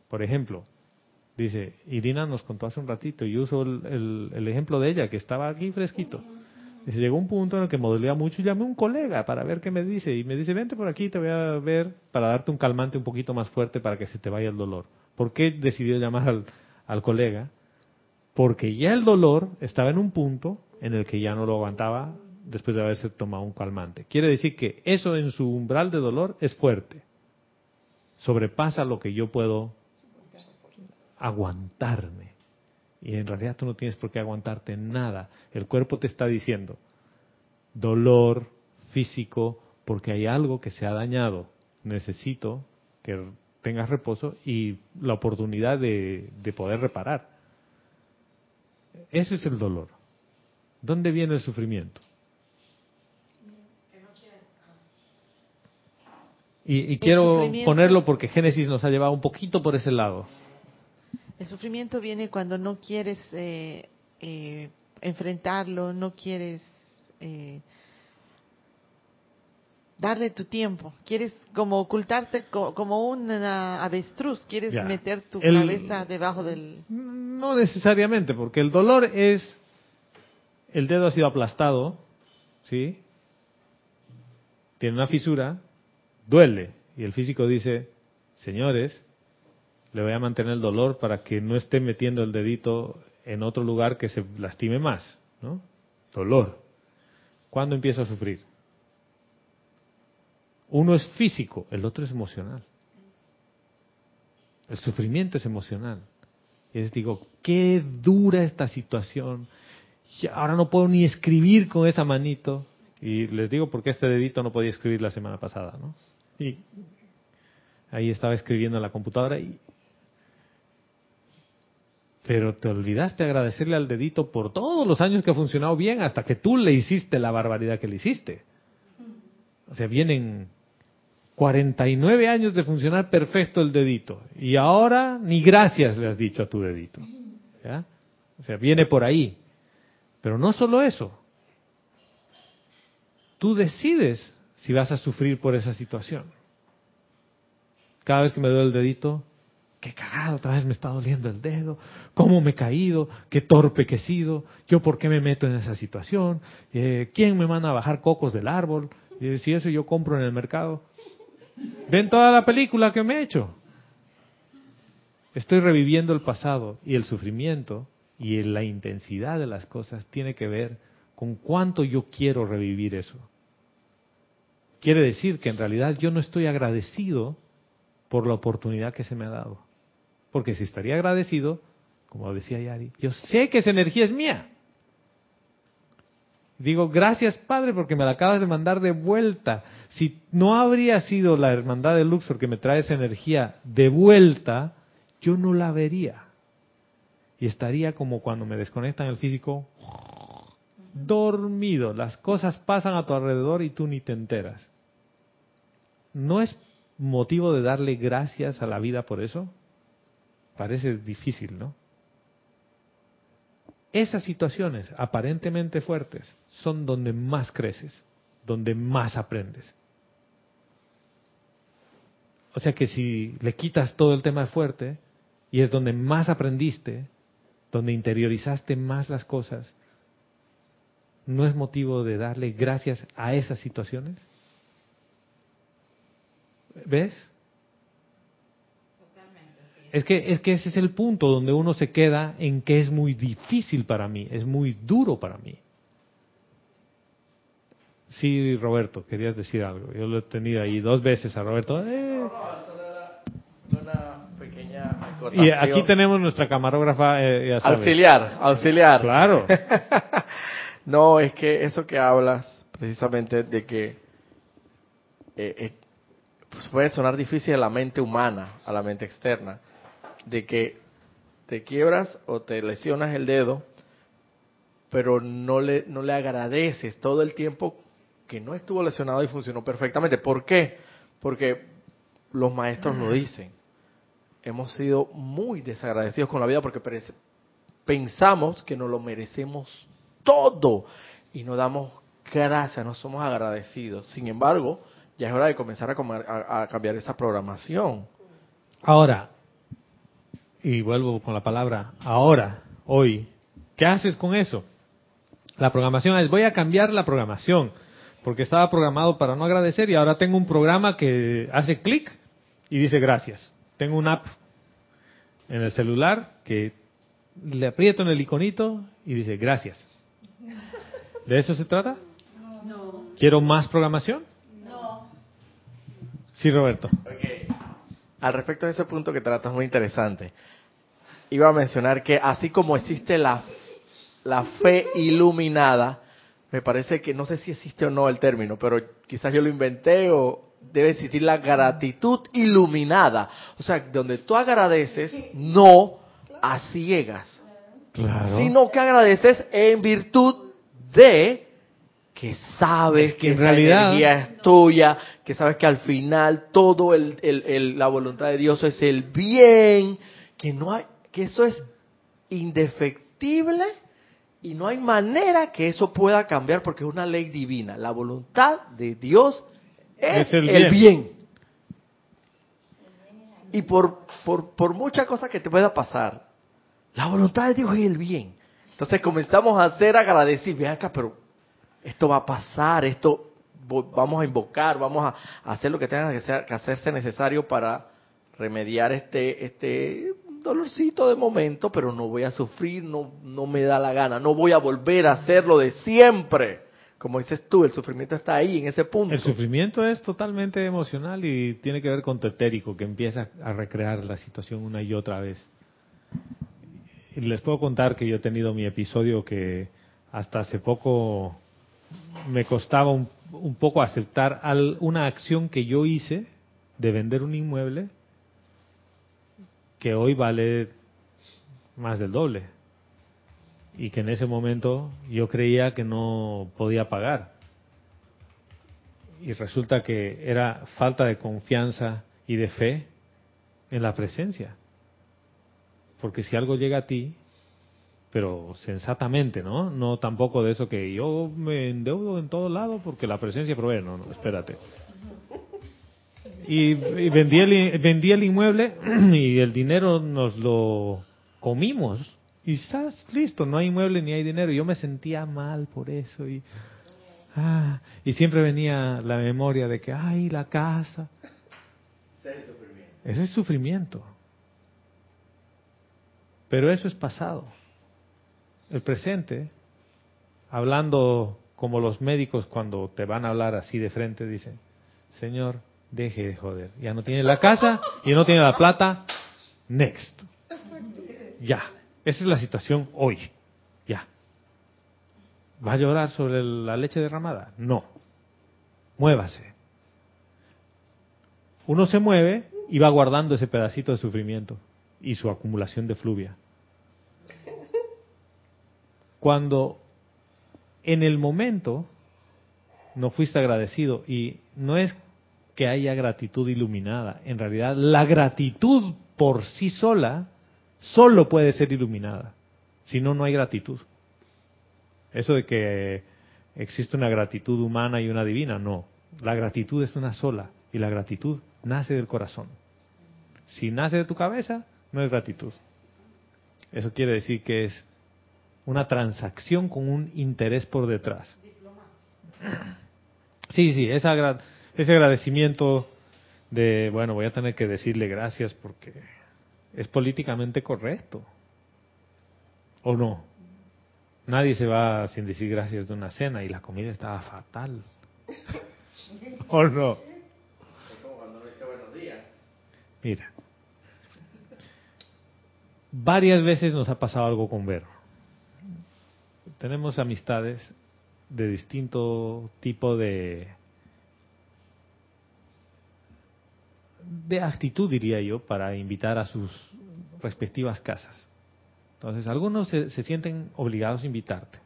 Por ejemplo, dice, Irina nos contó hace un ratito, y uso el, el, ejemplo de ella, que estaba aquí fresquito. Dice, llegó un punto en el que me mucho y llamé a un colega para ver qué me dice. Y me dice, vente por aquí, te voy a ver para darte un calmante un poquito más fuerte para que se te vaya el dolor. ¿Por qué decidió llamar al colega? Porque ya el dolor estaba en un punto en el que ya no lo aguantaba después de haberse tomado un calmante. Quiere decir que eso en su umbral de dolor es fuerte. sobrepasa lo que yo puedo aguantarme. Y en realidad tú no tienes por qué aguantarte nada. El cuerpo te está diciendo dolor físico porque hay algo que se ha dañado. Necesito que tengas reposo y la oportunidad de, de poder reparar. Ese es el dolor. ¿Dónde viene el sufrimiento? Y, y quiero ponerlo porque Génesis nos ha llevado un poquito por ese lado. El sufrimiento viene cuando no quieres eh, eh, enfrentarlo, no quieres eh, darle tu tiempo, quieres como ocultarte co- como una avestruz, quieres Ya. meter tu El- cabeza debajo del... No necesariamente, porque el dolor es el dedo ha sido aplastado, ¿sí? Tiene una fisura, duele. Y el físico dice, señores, le voy a mantener el dolor para que no esté metiendo el dedito en otro lugar que se lastime más, ¿no? Dolor. ¿Cuándo empiezo a sufrir? Uno es físico, el otro es emocional. El sufrimiento es emocional. Y les digo, qué dura esta situación. Ahora no puedo ni escribir con esa manito. Y les digo porque este dedito no podía escribir la semana pasada, ¿no? Y ahí estaba escribiendo en la computadora y... Pero te olvidaste agradecerle al dedito por todos los años que ha funcionado bien hasta que tú le hiciste la barbaridad que le hiciste. O sea, vienen 49 años de funcionar perfecto el dedito. Y ahora ni gracias le has dicho a tu dedito. O sea, viene por ahí. Pero no solo eso. Tú decides si vas a sufrir por esa situación. Cada vez que me duele el dedito, qué cagado, otra vez me está doliendo el dedo, cómo me he caído, qué torpe que he sido, yo por qué me meto en esa situación, Eh, quién me manda a bajar cocos del árbol, Eh, si eso yo compro en el mercado. Ven toda la película que me he hecho. Estoy reviviendo el pasado y el sufrimiento y la intensidad de las cosas tiene que ver con cuánto yo quiero revivir eso. Quiere decir que en realidad yo no estoy agradecido por la oportunidad que se me ha dado. Porque si estaría agradecido, como decía Yari, yo sé que esa energía es mía. Digo, gracias Padre porque me la acabas de mandar de vuelta. Si no habría sido la hermandad de Luxor que me trae esa energía de vuelta, yo no la vería. Y estaría como cuando me desconectan el físico, dormido. Las cosas pasan a tu alrededor y tú ni te enteras. ¿No es motivo de darle gracias a la vida por eso? Parece difícil, ¿no? Esas situaciones aparentemente fuertes son donde más creces, donde más aprendes. O sea que si le quitas todo el tema fuerte y es donde más aprendiste, donde interiorizaste más las cosas, ¿no es motivo de darle gracias a esas situaciones? ¿Ves? Es que, es que ese es el punto donde uno se queda en que es muy difícil para mí, es muy duro para mí. Sí, Roberto, querías decir algo. Yo lo he tenido ahí dos veces a Roberto. Eh. Una pequeña Y aquí tenemos nuestra camarógrafa, eh, ya sabes. Auxiliar, auxiliar. Claro. no, es que eso que hablas, precisamente de que eh, eh, pues puede sonar difícil a la mente humana, a la mente externa, de que te quiebras o te lesionas el dedo, pero no le, no le agradeces todo el tiempo que no estuvo lesionado y funcionó perfectamente. ¿Por qué? Porque los maestros lo dicen. Hemos sido muy desagradecidos con la vida porque pensamos que nos lo merecemos todo y no damos gracias, no somos agradecidos. Sin embargo, ya es hora de comenzar a, comer- a- a cambiar esa programación. Ahora, y vuelvo con la palabra ahora, hoy, ¿qué haces con eso? La programación es, voy a cambiar la programación, porque estaba programado para no agradecer y ahora tengo un programa que hace clic y dice gracias. Tengo una app en el celular que le aprieto en el iconito y dice gracias. ¿De eso se trata? ¿Quiero más programación? No. Sí, Roberto. Al respecto de ese punto que tratas muy interesante. Iba a mencionar que así como existe la, la fe iluminada, me parece que no sé si existe o no el término, pero quizás yo lo inventé o debe existir la gratitud iluminada. O sea, donde tú agradeces no a ciegas, Claro. sino que agradeces en virtud de que sabes Es que en esa realidad- energía es tuya, que sabes que al final todo el, el- el- la voluntad de Dios es el bien, que no hay, que eso es indefectible y no hay manera que eso pueda cambiar porque es una ley divina. La voluntad de Dios es, Es el bien. bien. Y por, por, por mucha cosa que te pueda pasar, la voluntad de Dios es el bien. Entonces comenzamos a ser agradecidos. Ven acá, pero esto va a pasar, esto vamos a invocar, vamos a hacer lo que tenga que, hacerse necesario para remediar este este dolorcito de momento, pero no voy a sufrir, no no me da la gana, no voy a volver a hacerlo de siempre. Como dices tú, el sufrimiento está ahí en ese punto. El sufrimiento es totalmente emocional y tiene que ver con tu etérico, que empieza a recrear la situación una y otra vez. Les puedo contar que yo he tenido mi episodio que hasta hace poco me costaba un, un poco aceptar al- una acción que yo hice de vender un inmueble que hoy vale más del doble y que en ese momento yo creía que no podía pagar y resulta que era falta de confianza y de fe en la presencia. Porque si algo llega a ti, pero sensatamente, ¿no? No tampoco de eso que yo me endeudo en todo lado porque la presencia provee. No, no, espérate. Y, y vendí, el, vendí el inmueble y el dinero nos lo comimos. Y estás listo, no hay inmueble ni hay dinero. Yo me sentía mal por eso. Y, Ah, y siempre venía la memoria de que, ay, la casa. Ese es sufrimiento. Pero eso es pasado. El presente, hablando como los médicos cuando te van a hablar así de frente, dicen, Señor, deje de joder. Ya no tiene la casa y no tiene la plata. Next. Ya. Esa es la situación hoy. Ya. ¿Va a llorar sobre la leche derramada? No. Muévase. Uno se mueve y va guardando ese pedacito de sufrimiento y su acumulación de fluvia. Cuando en el momento no fuiste agradecido y no es que haya gratitud iluminada, en realidad la gratitud por sí sola solo puede ser iluminada, si no, no hay gratitud. Eso de que existe una gratitud humana y una divina, no. La gratitud es una sola y la gratitud nace del corazón. Si nace de tu cabeza, no es gratitud. Eso quiere decir que es una transacción con un interés por detrás. Sí, sí, ese agradecimiento de, bueno, voy a tener que decirle gracias porque es políticamente correcto. ¿O no? Nadie se va sin decir gracias de una cena y la comida estaba fatal. ¿O no? Mira. Varias veces nos ha pasado algo con Vero. Tenemos amistades de distinto tipo de de actitud diría yo para invitar a sus respectivas casas. Entonces algunos se, se sienten obligados a invitarte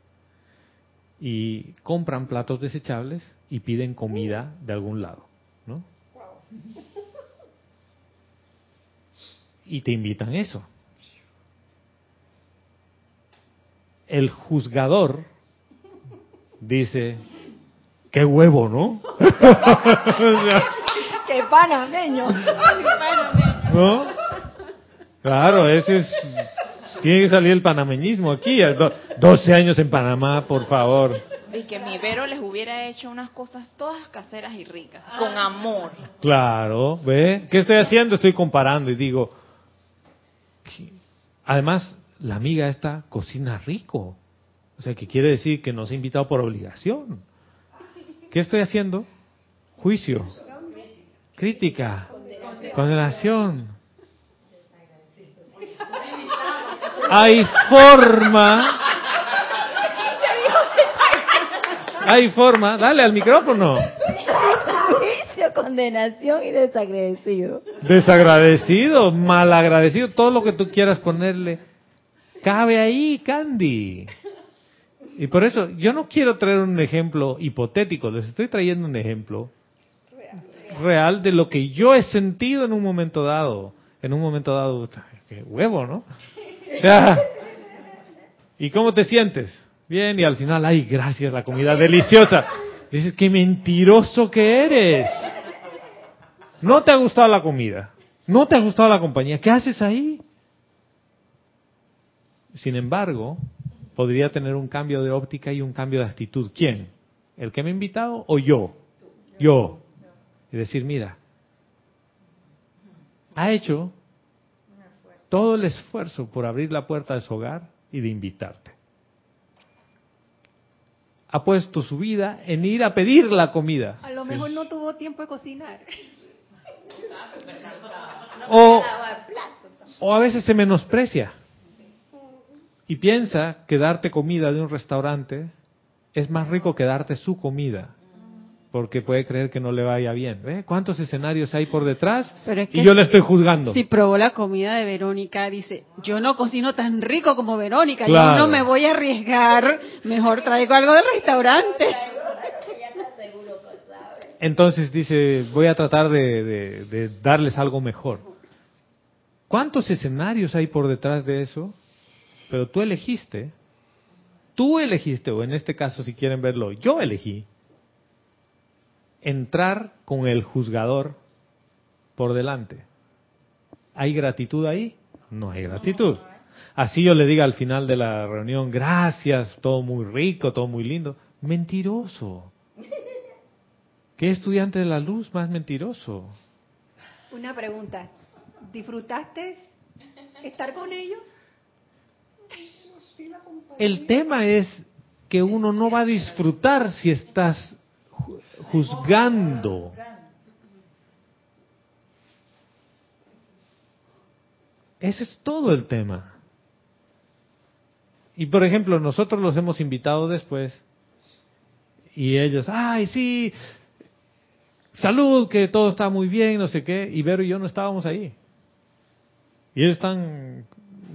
y compran platos desechables y piden comida de algún lado, ¿no? Y te invitan eso. El juzgador dice, qué huevo, ¿no? ¡Qué panameño! ¿No? Claro, ese es... Tiene que salir el panameñismo aquí. Do- 12 años en Panamá, por favor. Y que mi Vero les hubiera hecho unas cosas todas caseras y ricas, con amor. Claro, ¿ve? ¿Qué estoy haciendo? Estoy comparando y digo... Además, la amiga esta cocina rico. O sea, que quiere decir que nos ha invitado por obligación. ¿Qué estoy haciendo? Juicio. Crítica. Condenación. Hay forma. Hay forma. Dale al micrófono. Juicio, condenación y desagradecido. Desagradecido, malagradecido, todo lo que tú quieras ponerle. Cabe ahí, Candy. Y por eso, yo no quiero traer un ejemplo hipotético, les estoy trayendo un ejemplo real de lo que yo he sentido en un momento dado. En un momento dado, qué huevo, ¿no? O sea, ¿y cómo te sientes? Bien, y al final, ay, gracias, la comida deliciosa. Dices, qué mentiroso que eres. No te ha gustado la comida, no te ha gustado la compañía, ¿qué haces ahí? Sin embargo, podría tener un cambio de óptica y un cambio de actitud. ¿Quién? ¿El que me ha invitado o yo? Yo. Y decir, mira, ha hecho todo el esfuerzo por abrir la puerta de su hogar y de invitarte. Ha puesto su vida en ir a pedir la comida. A lo Sí. mejor no tuvo tiempo de cocinar. O, o a veces se menosprecia y piensa que darte comida de un restaurante es más rico que darte su comida porque puede creer que no le vaya bien. ¿Ve? ¿Cuántos escenarios hay por detrás? Pero es y yo le estoy juzgando. Si probó la comida de Verónica, dice, yo no cocino tan rico como Verónica, Claro. yo no me voy a arriesgar, mejor traigo algo del restaurante. Entonces dice, voy a tratar de, de- de darles algo mejor. ¿Cuántos escenarios hay por detrás de eso? Pero tú elegiste, tú elegiste, o en este caso si quieren verlo, yo elegí entrar con el juzgador por delante. ¿Hay gratitud ahí? No hay gratitud. Así yo le diga al final de la reunión, gracias, todo muy rico, todo muy lindo. Mentiroso. ¿Qué estudiante de la luz más mentiroso? Una pregunta. ¿Disfrutaste estar con ellos? El tema es que uno no va a disfrutar si estás ju- juzgando. Ese es todo el tema. Y por ejemplo, nosotros los hemos invitado después y ellos, ay, sí, salud, que todo está muy bien, no sé qué, y Vero y yo no estábamos ahí. Y ellos están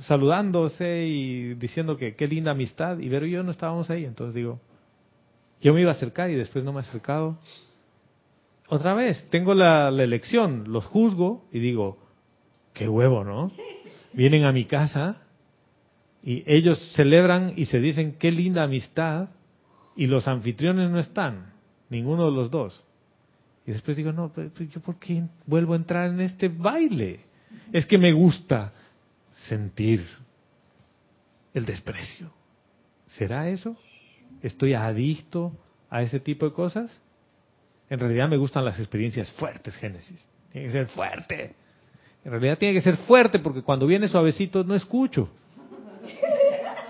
saludándose y diciendo que qué linda amistad, y Vero y yo no estábamos ahí, entonces digo, yo me iba a acercar y después no me he acercado. Otra vez, tengo la, elección, los juzgo y digo, qué huevo, ¿no? Vienen a mi casa y ellos celebran y se dicen qué linda amistad y los anfitriones no están, ninguno de los dos. Y después digo, no, pero yo por qué vuelvo a entrar en este baile? Es que me gusta sentir el desprecio. ¿Será eso? ¿Estoy adicto a ese tipo de cosas? En realidad me gustan las experiencias fuertes, Génesis. Tiene que ser fuerte. En realidad tiene que ser fuerte porque cuando viene suavecito no escucho.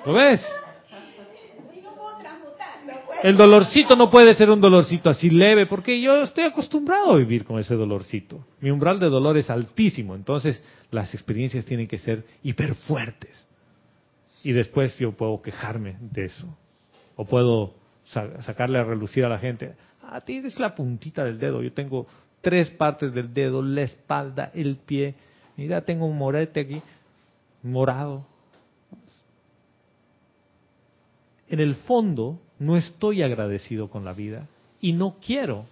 ¿Lo ves? El dolorcito no puede ser un dolorcito así leve porque yo estoy acostumbrado a vivir con ese dolorcito. Mi umbral de dolor es altísimo, entonces las experiencias tienen que ser hiper fuertes. Y después yo puedo quejarme de eso. O puedo sa- sacarle a relucir a la gente. Ah, tienes la puntita del dedo. Yo tengo tres partes del dedo, la espalda, el pie. Mira, tengo un morete aquí, morado. En el fondo, no estoy agradecido con la vida y no quiero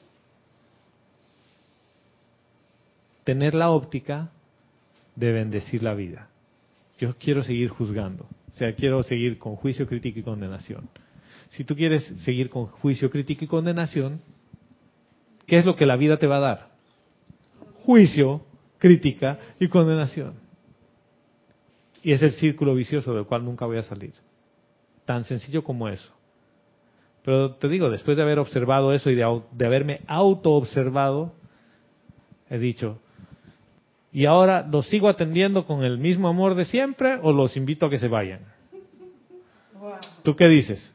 tener la óptica de bendecir la vida. Yo quiero seguir juzgando. O sea, quiero seguir con juicio, crítica y condenación. Si tú quieres seguir con juicio, crítica y condenación, ¿qué es lo que la vida te va a dar? Juicio, crítica y condenación. Y es el círculo vicioso del cual nunca voy a salir. Tan sencillo como eso. Pero te digo, después de haber observado eso y de, haberme auto-observado, he dicho, ¿y ahora los sigo atendiendo con el mismo amor de siempre o los invito a que se vayan? ¿Tú qué dices?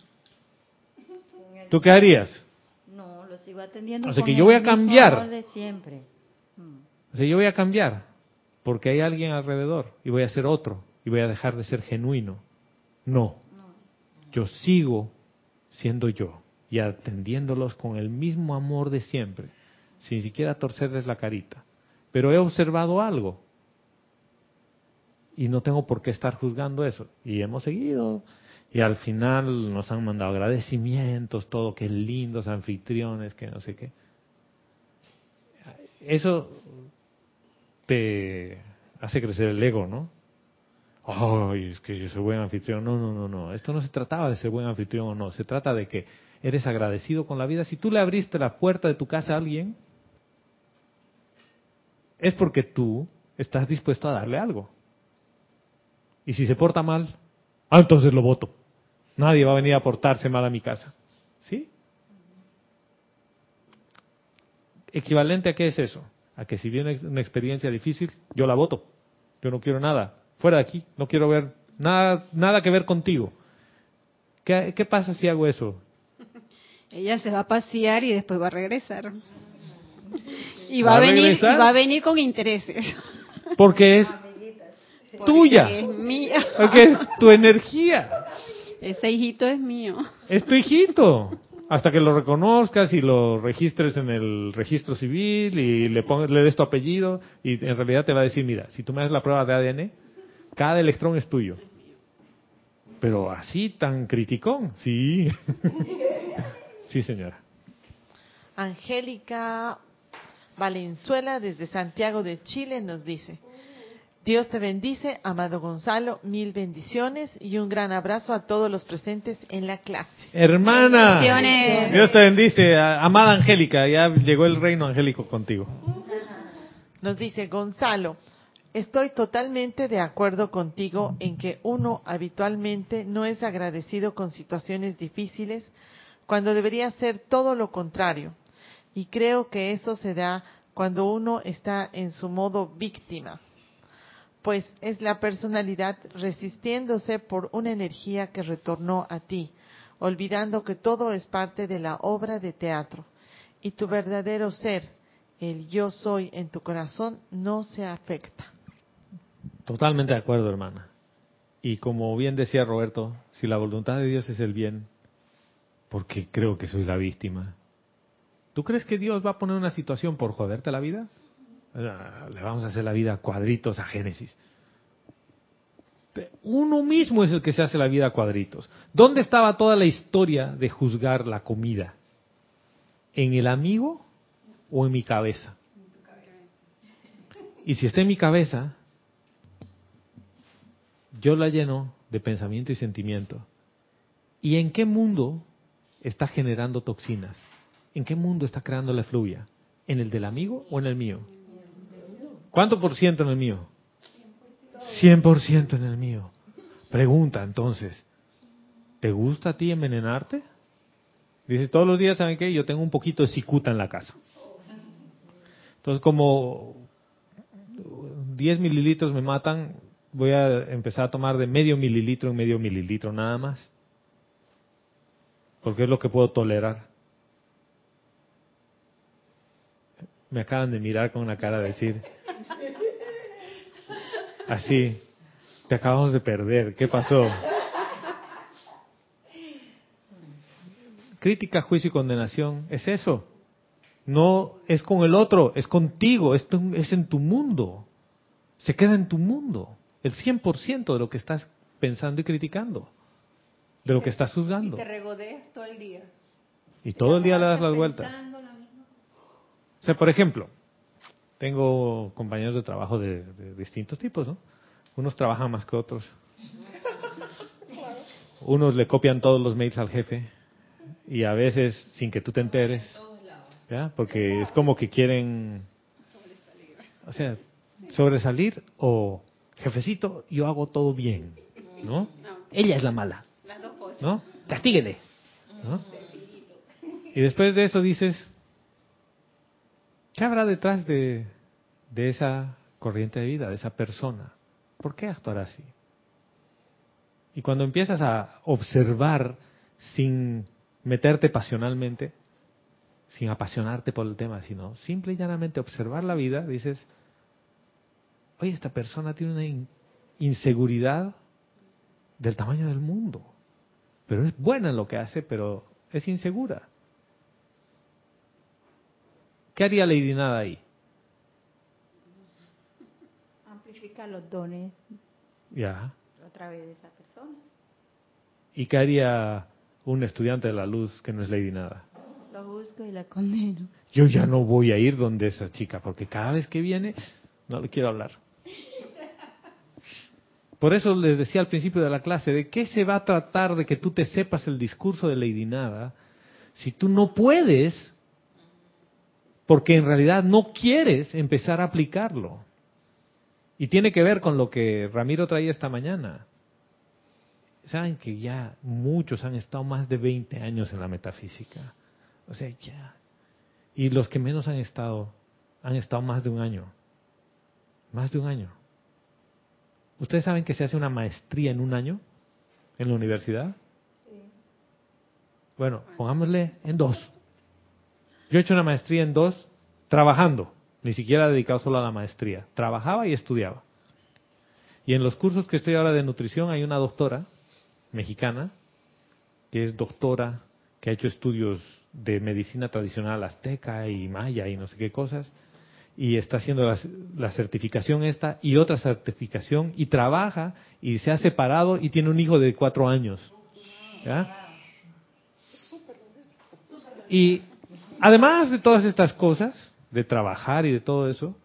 ¿Tú qué harías? No, lo sigo atendiendo. Sea con que el yo voy a mismo cambiar. amor de siempre. Mm. O sea, yo voy a cambiar porque hay alguien alrededor y voy a ser otro y voy a dejar de ser genuino. No. Yo sigo siendo yo y atendiéndolos con el mismo amor de siempre, sin siquiera torcerles la carita. Pero he observado algo y no tengo por qué estar juzgando eso. Y hemos seguido. Y al final nos han mandado agradecimientos, todo, qué lindos anfitriones, que no sé qué. Eso te hace crecer el ego, ¿no? Ay, es que yo soy buen anfitrión. No, no, no, no. Esto no se trataba de ser buen anfitrión o no. Se trata de que eres agradecido con la vida. Si tú le abriste la puerta de tu casa a alguien, es porque tú estás dispuesto a darle algo. Y si se porta mal, ah, entonces lo voto. Nadie va a venir a portarse mal a mi casa. ¿Sí? ¿Equivalente a qué es eso? A que si viene una experiencia difícil, yo la voto. Yo no quiero nada. Fuera de aquí. No quiero ver nada, nada que ver contigo. ¿Qué, qué pasa si hago eso? Ella se va a pasear y después va a regresar. Y va, a, venir, y va a venir con intereses. Porque es tuya. Es mía. Porque es tu energía. Ese hijito es mío. Es tu hijito. Hasta que lo reconozcas y lo registres en el registro civil y le, pongas, le des tu apellido y en realidad te va a decir, mira, si tú me das la prueba de ADN, cada electrón es tuyo. Pero así tan criticón, sí. sí, señora. Angélica Valenzuela desde Santiago de Chile nos dice, Dios te bendice, amado Gonzalo, mil bendiciones y un gran abrazo a todos los presentes en la clase. Hermana, Dios te bendice, amada Angélica, ya llegó el reino angélico contigo. Nos dice Gonzalo, estoy totalmente de acuerdo contigo en que uno habitualmente no es agradecido con situaciones difíciles cuando debería ser todo lo contrario. Y creo que eso se da cuando uno está en su modo víctima pues es la personalidad resistiéndose por una energía que retornó a ti, olvidando que todo es parte de la obra de teatro. Y tu verdadero ser, el yo soy en tu corazón, no se afecta. Totalmente de acuerdo, hermana. Y como bien decía Roberto, si la voluntad de Dios es el bien, ¿por qué creo que soy la víctima? ¿Tú crees que Dios va a poner una situación por joderte la vida? Le vamos a hacer la vida cuadritos a Génesis. Uno mismo es el que se hace la vida a cuadritos. ¿Dónde estaba toda la historia de juzgar la comida? ¿En el amigo o en mi cabeza? Y si está en mi cabeza, yo la lleno de pensamiento y sentimiento. ¿Y en qué mundo está generando toxinas? ¿En qué mundo está creando la efluvia? ¿En el del amigo o en el mío? ¿Cuánto por ciento en el mío? 100% en el mío. Pregunta entonces, ¿te gusta a ti envenenarte? Dice, todos los días, ¿saben qué? Yo tengo un poquito de cicuta en la casa. Entonces, como 10 mililitros me matan, voy a empezar a tomar de medio mililitro en medio mililitro nada más. Porque es lo que puedo tolerar. Me acaban de mirar con una cara de decir, Así, te acabamos de perder, ¿qué pasó? Crítica, juicio y condenación, es eso. No es con el otro, es contigo, es, es en tu mundo. Se queda en tu mundo. El 100% de lo que estás pensando y criticando. De lo que estás juzgando. Y te regodeas todo el día. Y todo el día le das las vueltas. O sea, por ejemplo, tengo compañeros de trabajo de, distintos tipos, ¿no? Unos trabajan más que otros. Unos le copian todos los mails al jefe y a veces sin que tú te enteres, ¿ya? Porque es como que quieren, o sea, sobresalir o jefecito, yo hago todo bien, ¿no? Ella es la mala, ¿no? Castíguele, ¿no? Y después de eso dices, ¿Qué habrá detrás de, esa corriente de vida, de esa persona? ¿Por qué actuar así? Y cuando empiezas a observar sin meterte pasionalmente, sin apasionarte por el tema, sino simple y llanamente observar la vida, dices, oye, esta persona tiene una in- inseguridad del tamaño del mundo, pero es buena en lo que hace, pero es insegura. ¿Qué haría Lady Nada ahí? Amplifica los dones Ya. a través de esa persona. ¿Y qué haría un estudiante de la luz que no es Lady Nada? Lo juzgo y la condeno. Yo ya no voy a ir donde esa chica, porque cada vez que viene no le quiero hablar. Por eso les decía al principio de la clase, ¿de qué se va a tratar de que tú te sepas el discurso de Lady Nada si tú no puedes, porque en realidad no quieres empezar a aplicarlo? Y tiene que ver con lo que Ramiro traía esta mañana. Saben que ya muchos han estado más de 20 años en la metafísica. O sea, ya. Y los que menos han estado, han estado más de un año. Más de un año. ¿Ustedes saben que se hace una maestría en un año en la universidad? Bueno, pongámosle en dos. Yo he hecho una maestría en dos trabajando, ni siquiera dedicado solo a la maestría. Trabajaba y estudiaba. Y en los cursos que estoy ahora de nutrición hay una doctora mexicana que es doctora, que ha hecho estudios de medicina tradicional azteca y maya y no sé qué cosas, y está haciendo la, certificación esta y otra certificación, y trabaja y se ha separado y tiene un hijo de cuatro años. Y además de todas estas cosas, de trabajar y de todo eso,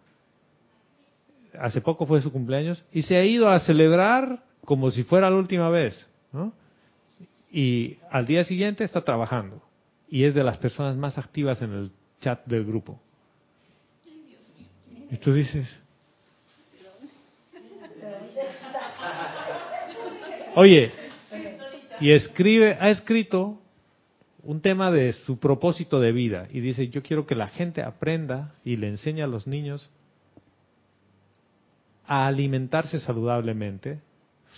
hace poco fue su cumpleaños y se ha ido a celebrar como si fuera la última vez. Y al día siguiente está trabajando y es de las personas más activas en el chat del grupo. Y tú dices, oye, y escribe, ha escrito un tema de su propósito de vida y dice, yo quiero que la gente aprenda y le enseñe a los niños a alimentarse saludablemente,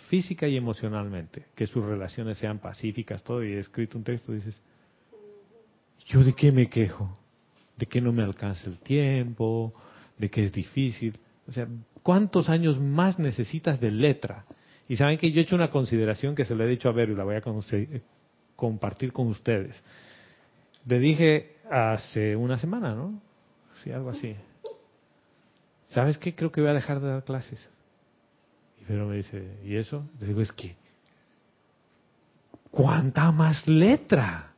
física y emocionalmente, que sus relaciones sean pacíficas, todo, y he escrito un texto, dices, ¿yo de qué me quejo? ¿De que no me alcanza el tiempo? ¿De que es difícil? O sea, ¿cuántos años más necesitas de letra? Y saben que yo he hecho una consideración que se le he dicho a Vero y la voy a conse- compartir con ustedes. Le dije hace una semana, ¿no? Sí, algo así. ¿Sabes qué? Creo que voy a dejar de dar clases. Y Vero me dice, ¿y eso? Le digo, es que, ¿cuánta más letra?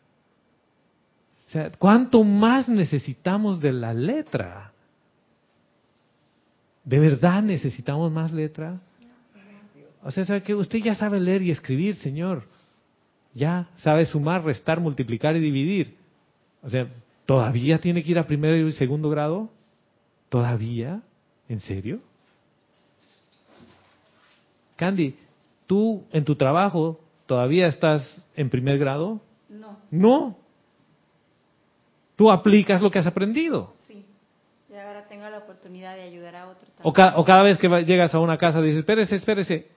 O sea, ¿cuánto más necesitamos de la letra? ¿De verdad necesitamos más letra? O sea, ¿sabe que usted ya sabe leer y escribir, señor. Ya sabe sumar, restar, multiplicar y dividir. O sea, ¿todavía tiene que ir a primero y segundo grado? ¿Todavía? ¿En serio? Candy, ¿tú en tu trabajo todavía estás en primer grado? No, No. Tú aplicas lo que has aprendido. sí. Y ahora tengo la oportunidad de ayudar a otros O, ca- o cada vez que llegas a una casa dices, espérese, espérese,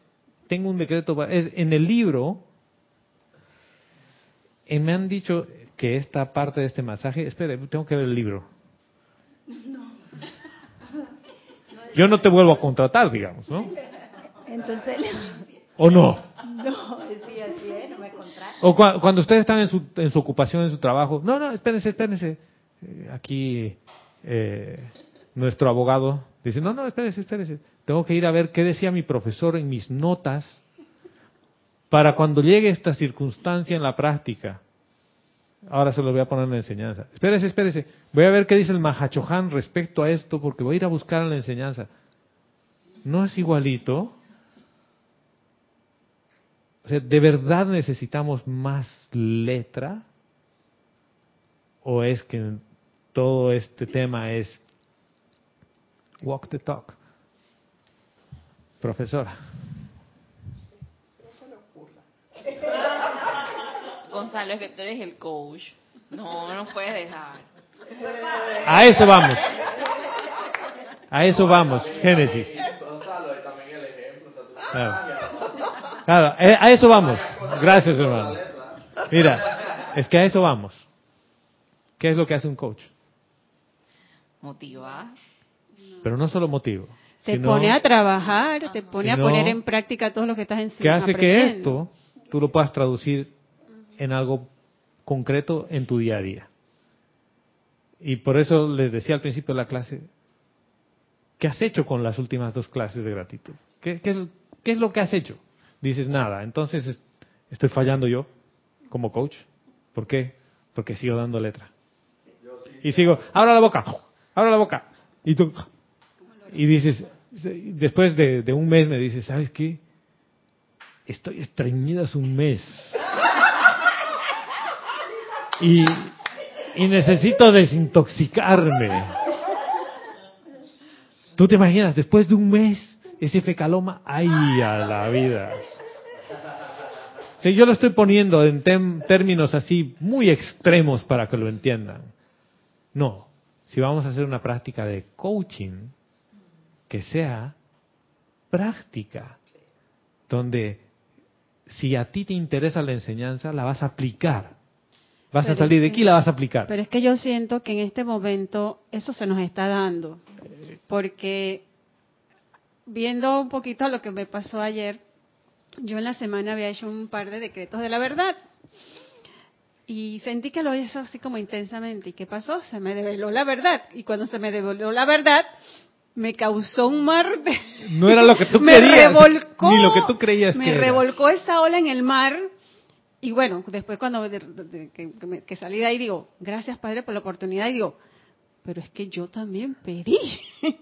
tengo un decreto. es- en el libro, eh, me han dicho que esta parte de este masaje, espere, tengo que ver el libro. Yo no te vuelvo a contratar, digamos, ¿no? Entonces, ¿O no? no, sí, así es, no me contrata. O cua- cuando ustedes están en su, en su ocupación, en su trabajo, no, no, espérense, espérense. Eh, aquí eh, nuestro abogado dice, no, no, espérense, espérense. Tengo que ir a ver qué decía mi profesor en mis notas para cuando llegue esta circunstancia en la práctica. Ahora se lo voy a poner en la enseñanza. Espérese, espérese. Voy a ver qué dice el Mahachohan respecto a esto porque voy a ir a buscar en la enseñanza. ¿No es igualito? O sea, ¿de verdad necesitamos más letra? ¿O es que todo este tema es walk the talk? Profesora. Gonzalo, es que tú eres el coach. No, no puedes dejar. A eso vamos. A eso vamos. Génesis. Claro. Claro, eh, a eso vamos. Gracias, hermano. Mira, es que a eso vamos. ¿Qué es lo que hace un coach? Motiva. Pero no solo motivo. Te pone a trabajar, te pone Si a poner en práctica todo lo que estás que enseñando. hace que esto tú lo puedas traducir en algo concreto en tu día a día. Y por eso les decía al principio de la clase, ¿qué has hecho con las últimas dos clases de gratitud? ¿Qué, qué es, qué es lo que has hecho? Dices nada, entonces es- estoy fallando yo como coach. ¿Por qué? Porque sigo dando letra. Y sigo, abra la boca, abra la boca. Y tú, y dices, después de, un mes me dices, ¿sabes qué? Estoy estreñida hace un mes. Y, necesito desintoxicarme. ¿Tú te imaginas, después de un mes, ese fecaloma, ay, a la vida? Sí, yo lo estoy poniendo en términos así muy extremos para que lo entiendan. No, si vamos a hacer una práctica de coaching, que sea práctica, donde si a ti te interesa la enseñanza, la vas a aplicar. Vas a salir de aquí y la vas a aplicar. Pero es que yo siento que en este momento eso se nos está dando. Porque viendo un poquito lo que me pasó ayer, yo en la semana había hecho un par de decretos de la verdad. Y sentí que lo hizo así como intensamente. ¿Y qué pasó? Se me develó la verdad. Y cuando se me develó la verdad, me causó un mar de... No era lo que tú me querías, revolcó, ni lo que tú creías me que era. revolcó esa ola en el mar. Y bueno después cuando de- de- que, que me- que salí de ahí digo gracias padre por la oportunidad y digo pero es que yo también pedí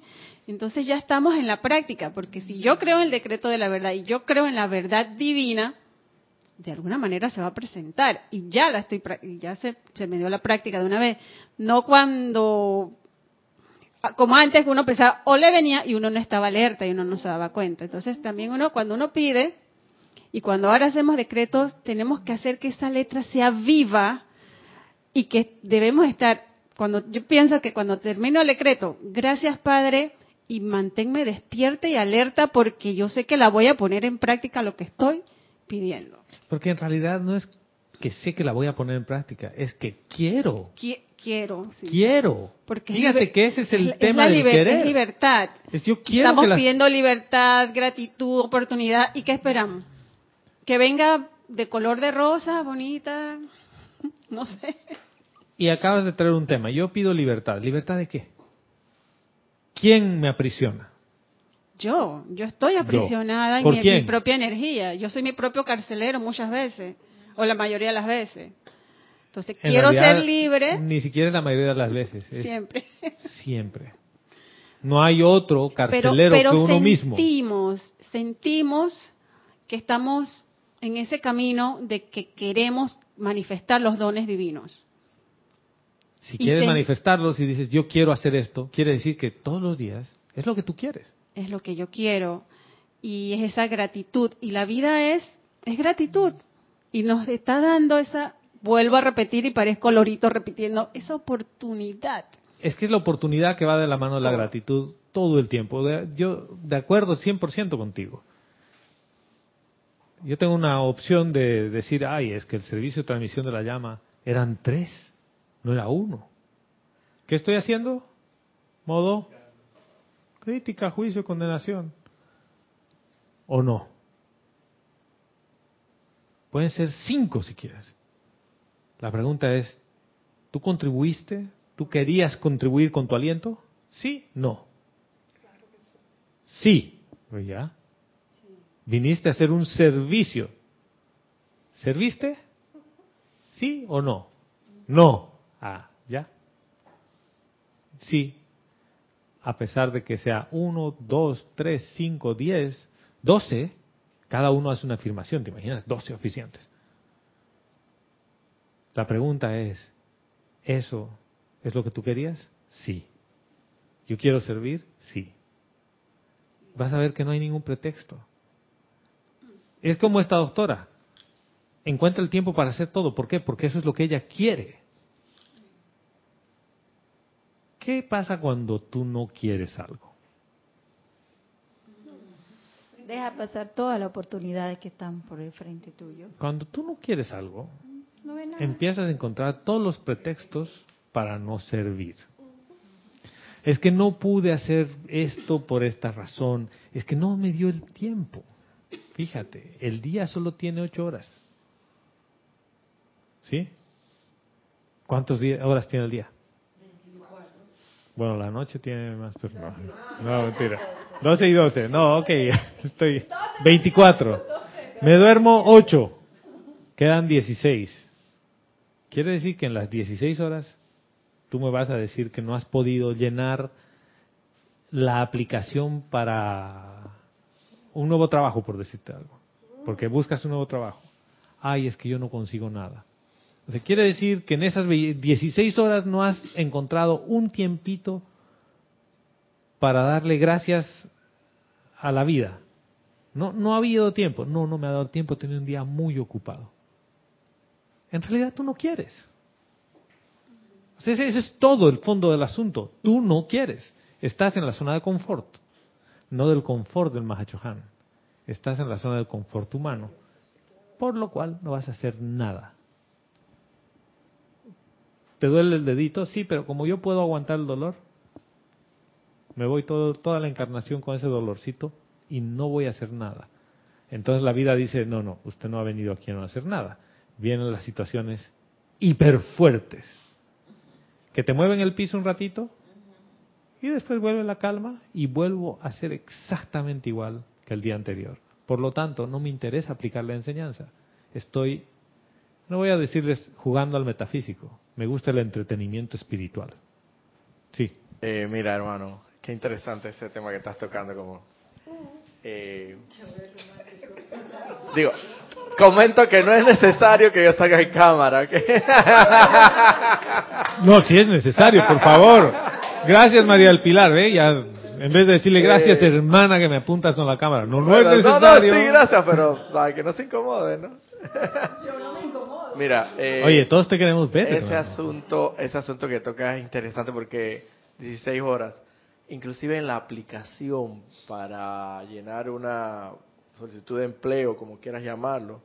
entonces ya estamos en la práctica porque si yo creo en el decreto de la verdad y yo creo en la verdad divina de alguna manera se va a presentar. Y ya la estoy ya se, se me dio la práctica de una vez. No cuando como antes uno pensaba o le venía y uno no estaba alerta y uno no se daba cuenta. Entonces también uno cuando uno pide y cuando ahora hacemos decretos tenemos que hacer que esa letra sea viva y que debemos estar cuando yo pienso que cuando termino el decreto, gracias Padre y manténme despierta y alerta porque yo sé que la voy a poner en práctica lo que estoy pidiendo. Porque en realidad no es que sé que la voy a poner en práctica, es que quiero, Qui- quiero, sí. quiero. Porque Fíjate que ese es el es tema la del querer. Es libertad. Es yo quiero Estamos que las- pidiendo libertad, gratitud, oportunidad. ¿Y qué esperamos? Que venga de color de rosa, bonita. No sé. Y acabas de traer un tema. Yo pido libertad. ¿Libertad de qué? ¿Quién me aprisiona? Yo, yo estoy aprisionada en ¿Por mi, mi propia energía. Yo soy mi propio carcelero muchas veces, o la mayoría de las veces. Entonces, En quiero realidad, ser libre Ni siquiera la mayoría de las veces. Es siempre. siempre. No hay otro carcelero pero que uno mismo. sentimos, sentimos que estamos en ese camino de que queremos manifestar los dones divinos. Si quieres manifestarlos y dices, yo quiero hacer esto, quiere decir que todos los días es lo que tú quieres. es lo que yo quiero y es esa gratitud y la vida es es gratitud y nos está dando esa vuelvo a repetir y parezco lorito repitiendo esa oportunidad Es que es la oportunidad que va de la mano de la Todo. gratitud todo el tiempo. Yo de acuerdo 100% contigo. Yo tengo una opción de decir, ay, es que el servicio de transmisión de la llama eran tres, no era uno. ¿Qué estoy haciendo? Modo crítica, juicio, condenación. ¿O no? Pueden ser cinco si quieres. La pregunta es, ¿tú contribuiste? ¿Tú querías contribuir con tu aliento? ¿Sí? No. Sí. Pues ya. Viniste a hacer un servicio. ¿Serviste? ¿Sí o no? No. Ah, ya. Sí. A pesar de que sea uno, dos, tres, cinco, diez, doce, cada uno hace una afirmación, ¿te imaginas? Doce oficiantes. La pregunta es, ¿eso es lo que tú querías? Sí. ¿Yo quiero servir? Sí. Vas a ver que no hay ningún pretexto. Es como esta doctora. Encuentra el tiempo para hacer todo. ¿Por qué? Porque eso es lo que ella quiere. ¿Qué pasa cuando tú no quieres algo? Deja pasar todas las oportunidades que están por el frente tuyo. Cuando tú no quieres algo, No ve nada. empiezas a encontrar todos los pretextos para no servir. Es que no pude hacer esto por esta razón. Es que no me dio el tiempo. Fíjate, el día solo tiene ocho horas. ¿Sí? ¿Cuántas horas tiene el día? Bueno, la noche tiene más, pero no, no, mentira. 12 y 12, no, ok, estoy 24. Me duermo 8, quedan 16. Quiere decir que en las 16 horas tú me vas a decir que no has podido llenar la aplicación para un nuevo trabajo, por decirte algo. Porque buscas un nuevo trabajo. Ay, es que yo no consigo nada. O sea, quiere decir que en esas 16 horas no has encontrado un tiempito para darle gracias a la vida. No, no ha habido tiempo. No, no me ha dado tiempo. He tenido un día muy ocupado. En realidad tú no quieres. O sea, ese, es todo el fondo del asunto. Tú no quieres. Estás en la zona de confort. No del confort del Mahachohan. Estás en la zona del confort humano. Por lo cual no vas a hacer nada. ¿Te duele el dedito? Sí, pero como yo puedo aguantar el dolor, me voy todo, toda la encarnación con ese dolorcito y no voy a hacer nada. Entonces la vida dice, no, no, usted no ha venido aquí a no hacer nada. Vienen las situaciones hiperfuertes, que te mueven el piso un ratito y después vuelve la calma y vuelvo a ser exactamente igual que el día anterior. Por lo tanto, no me interesa aplicar la enseñanza. Estoy, no voy a decirles jugando al metafísico, me gusta el entretenimiento espiritual. Sí. Eh, mira, hermano, qué interesante ese tema que estás tocando. Como, eh, digo, comento que no es necesario que yo salga en cámara. no, si es necesario, por favor. Gracias, María del Pilar. ¿eh? Ya, en vez de decirle gracias, eh, hermana, que me apuntas con la cámara. No, no es necesario. No, no, sí, gracias, pero para que no se incomode, ¿no? Yo no me incomodo. Mira, eh, oye, todos te queremos ver. Ese asunto, ese asunto que toca es interesante porque 16 horas, inclusive en la aplicación para llenar una solicitud de empleo, como quieras llamarlo,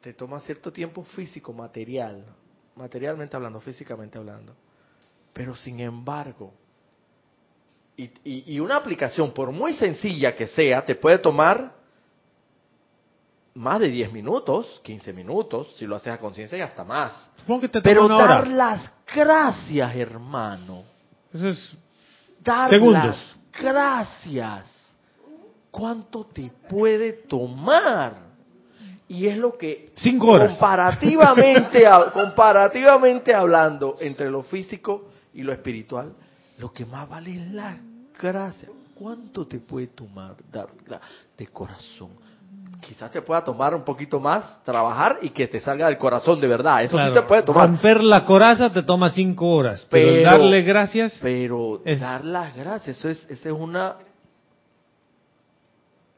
te toma cierto tiempo físico, material, materialmente hablando, físicamente hablando. Pero sin embargo, y, y, y una aplicación, por muy sencilla que sea, te puede tomar más de 10 minutos, 15 minutos, si lo haces a conciencia y hasta más. Supongo que te Pero una dar las gracias, hermano. Eso es dar segundos. las gracias. ¿Cuánto te puede tomar? Y es lo que Cinco horas. comparativamente comparativamente hablando entre lo físico y lo espiritual, lo que más vale es la gracia. ¿Cuánto te puede tomar dar de corazón? Quizás te pueda tomar un poquito más trabajar y que te salga del corazón de verdad. Eso sí te puede tomar. Romper la coraza te toma cinco horas, pero, darle gracias. Pero dar las gracias, eso es, es una.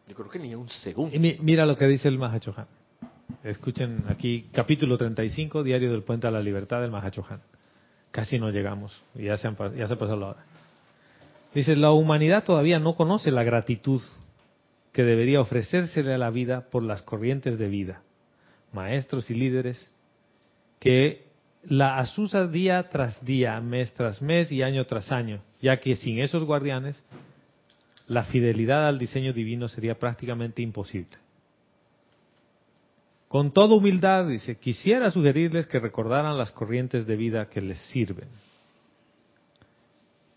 Yo creo que ni un segundo. Y mira lo que dice el Mahachohan. Escuchen aquí, capítulo 35, Diario del Puente a la Libertad del Mahachohan. Casi no llegamos, ya se, han, ya se pasó la hora. Dice, la humanidad todavía no conoce la gratitud que debería ofrecérsele a la vida por las corrientes de vida, maestros y líderes que la asusa día tras día, mes tras mes y año tras año, ya que sin esos guardianes la fidelidad al diseño divino sería prácticamente imposible. Con toda humildad, dice, quisiera sugerirles que recordaran las corrientes de vida que les sirven.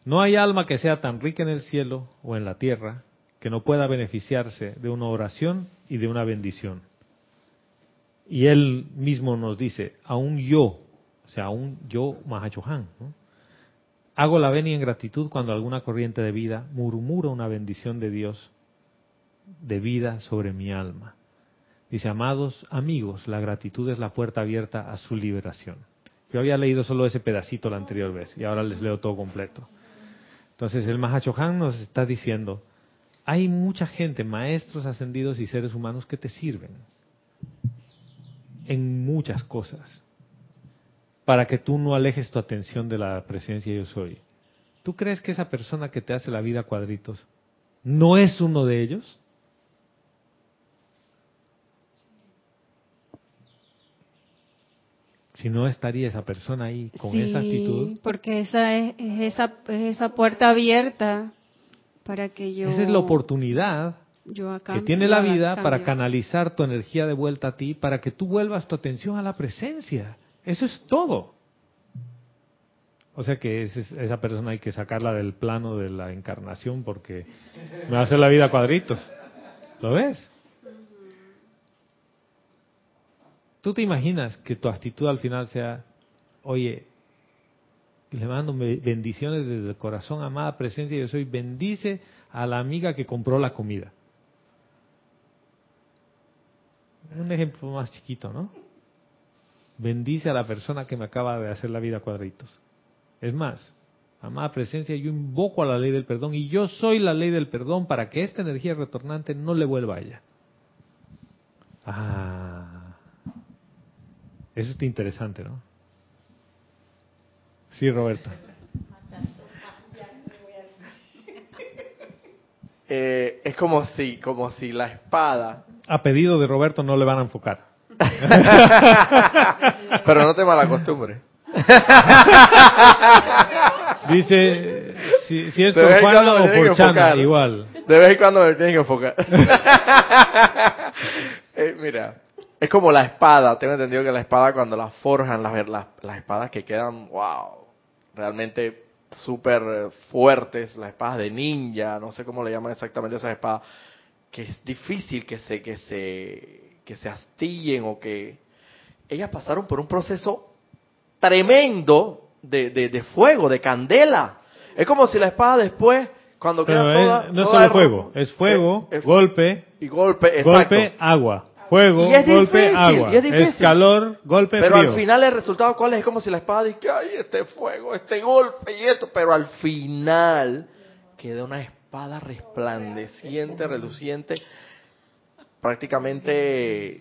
No hay alma que sea tan rica en el cielo o en la tierra que no pueda beneficiarse de una oración y de una bendición. Y él mismo nos dice, aún yo, o sea, aún yo, Mahachohan, hago la venia en gratitud cuando alguna corriente de vida murmura una bendición de Dios de vida sobre mi alma. Dice, amados amigos, la gratitud es la puerta abierta a su liberación. Yo había leído solo ese pedacito la anterior vez y ahora les leo todo completo. Entonces el Mahachohan nos está diciendo, hay mucha gente, maestros ascendidos y seres humanos que te sirven en muchas cosas para que tú no alejes tu atención de la presencia yo soy. ¿Tú crees que esa persona que te hace la vida cuadritos no es uno de ellos? Si no estaría esa persona ahí con Sí, esa actitud. porque esa es, es esa, es esa puerta abierta para que yo... Esa es la oportunidad yo que tiene la vida para canalizar tu energía de vuelta a ti, para que tú vuelvas tu atención a la presencia. Eso es todo. O sea que esa persona hay que sacarla del plano de la encarnación porque me va a hacer la vida a cuadritos. ¿Lo ves? ¿Tú te imaginas que tu actitud al final sea, oye, le mando be- bendiciones desde el corazón, amada presencia, yo soy, bendice a la amiga que compró la comida? Un ejemplo más chiquito, ¿no? Bendice a la persona que me acaba de hacer la vida a cuadritos. Es más, amada presencia, yo invoco a la ley del perdón y yo soy la ley del perdón para que esta energía retornante no le vuelva a ella. Ah, eso está interesante, ¿no? Sí, Roberta. Eh, es como si, como si la espada, A pedido de Roberto no le van a enfocar. pero no te malacostumbres. Dice, si, si es De por Juana o por Chana, igual. De vez en cuando me tienen que enfocar. Eh, mira, es como la espada. Tengo entendido que la espada cuando la forjan, las, las, las espadas que quedan, wow, realmente súper eh, fuertes, las espadas de ninja, no sé cómo le llaman exactamente esas espadas, que es difícil que se, que se, que se astillen o que ellas pasaron por un proceso tremendo de, de, de fuego, de candela. Es como si la espada después, cuando Pero queda es- toda... no es toda solo fuego, es fuego, es- es- golpe, y golpe, exacto. golpe, agua. Fuego, Y es golpe, difícil, agua. y es difícil. calor, golpe, Pero frío. al final el resultado cuál es? Es como si la espada dice, ay, este fuego, este golpe y esto, pero al final queda una espada resplandeciente, reluciente, prácticamente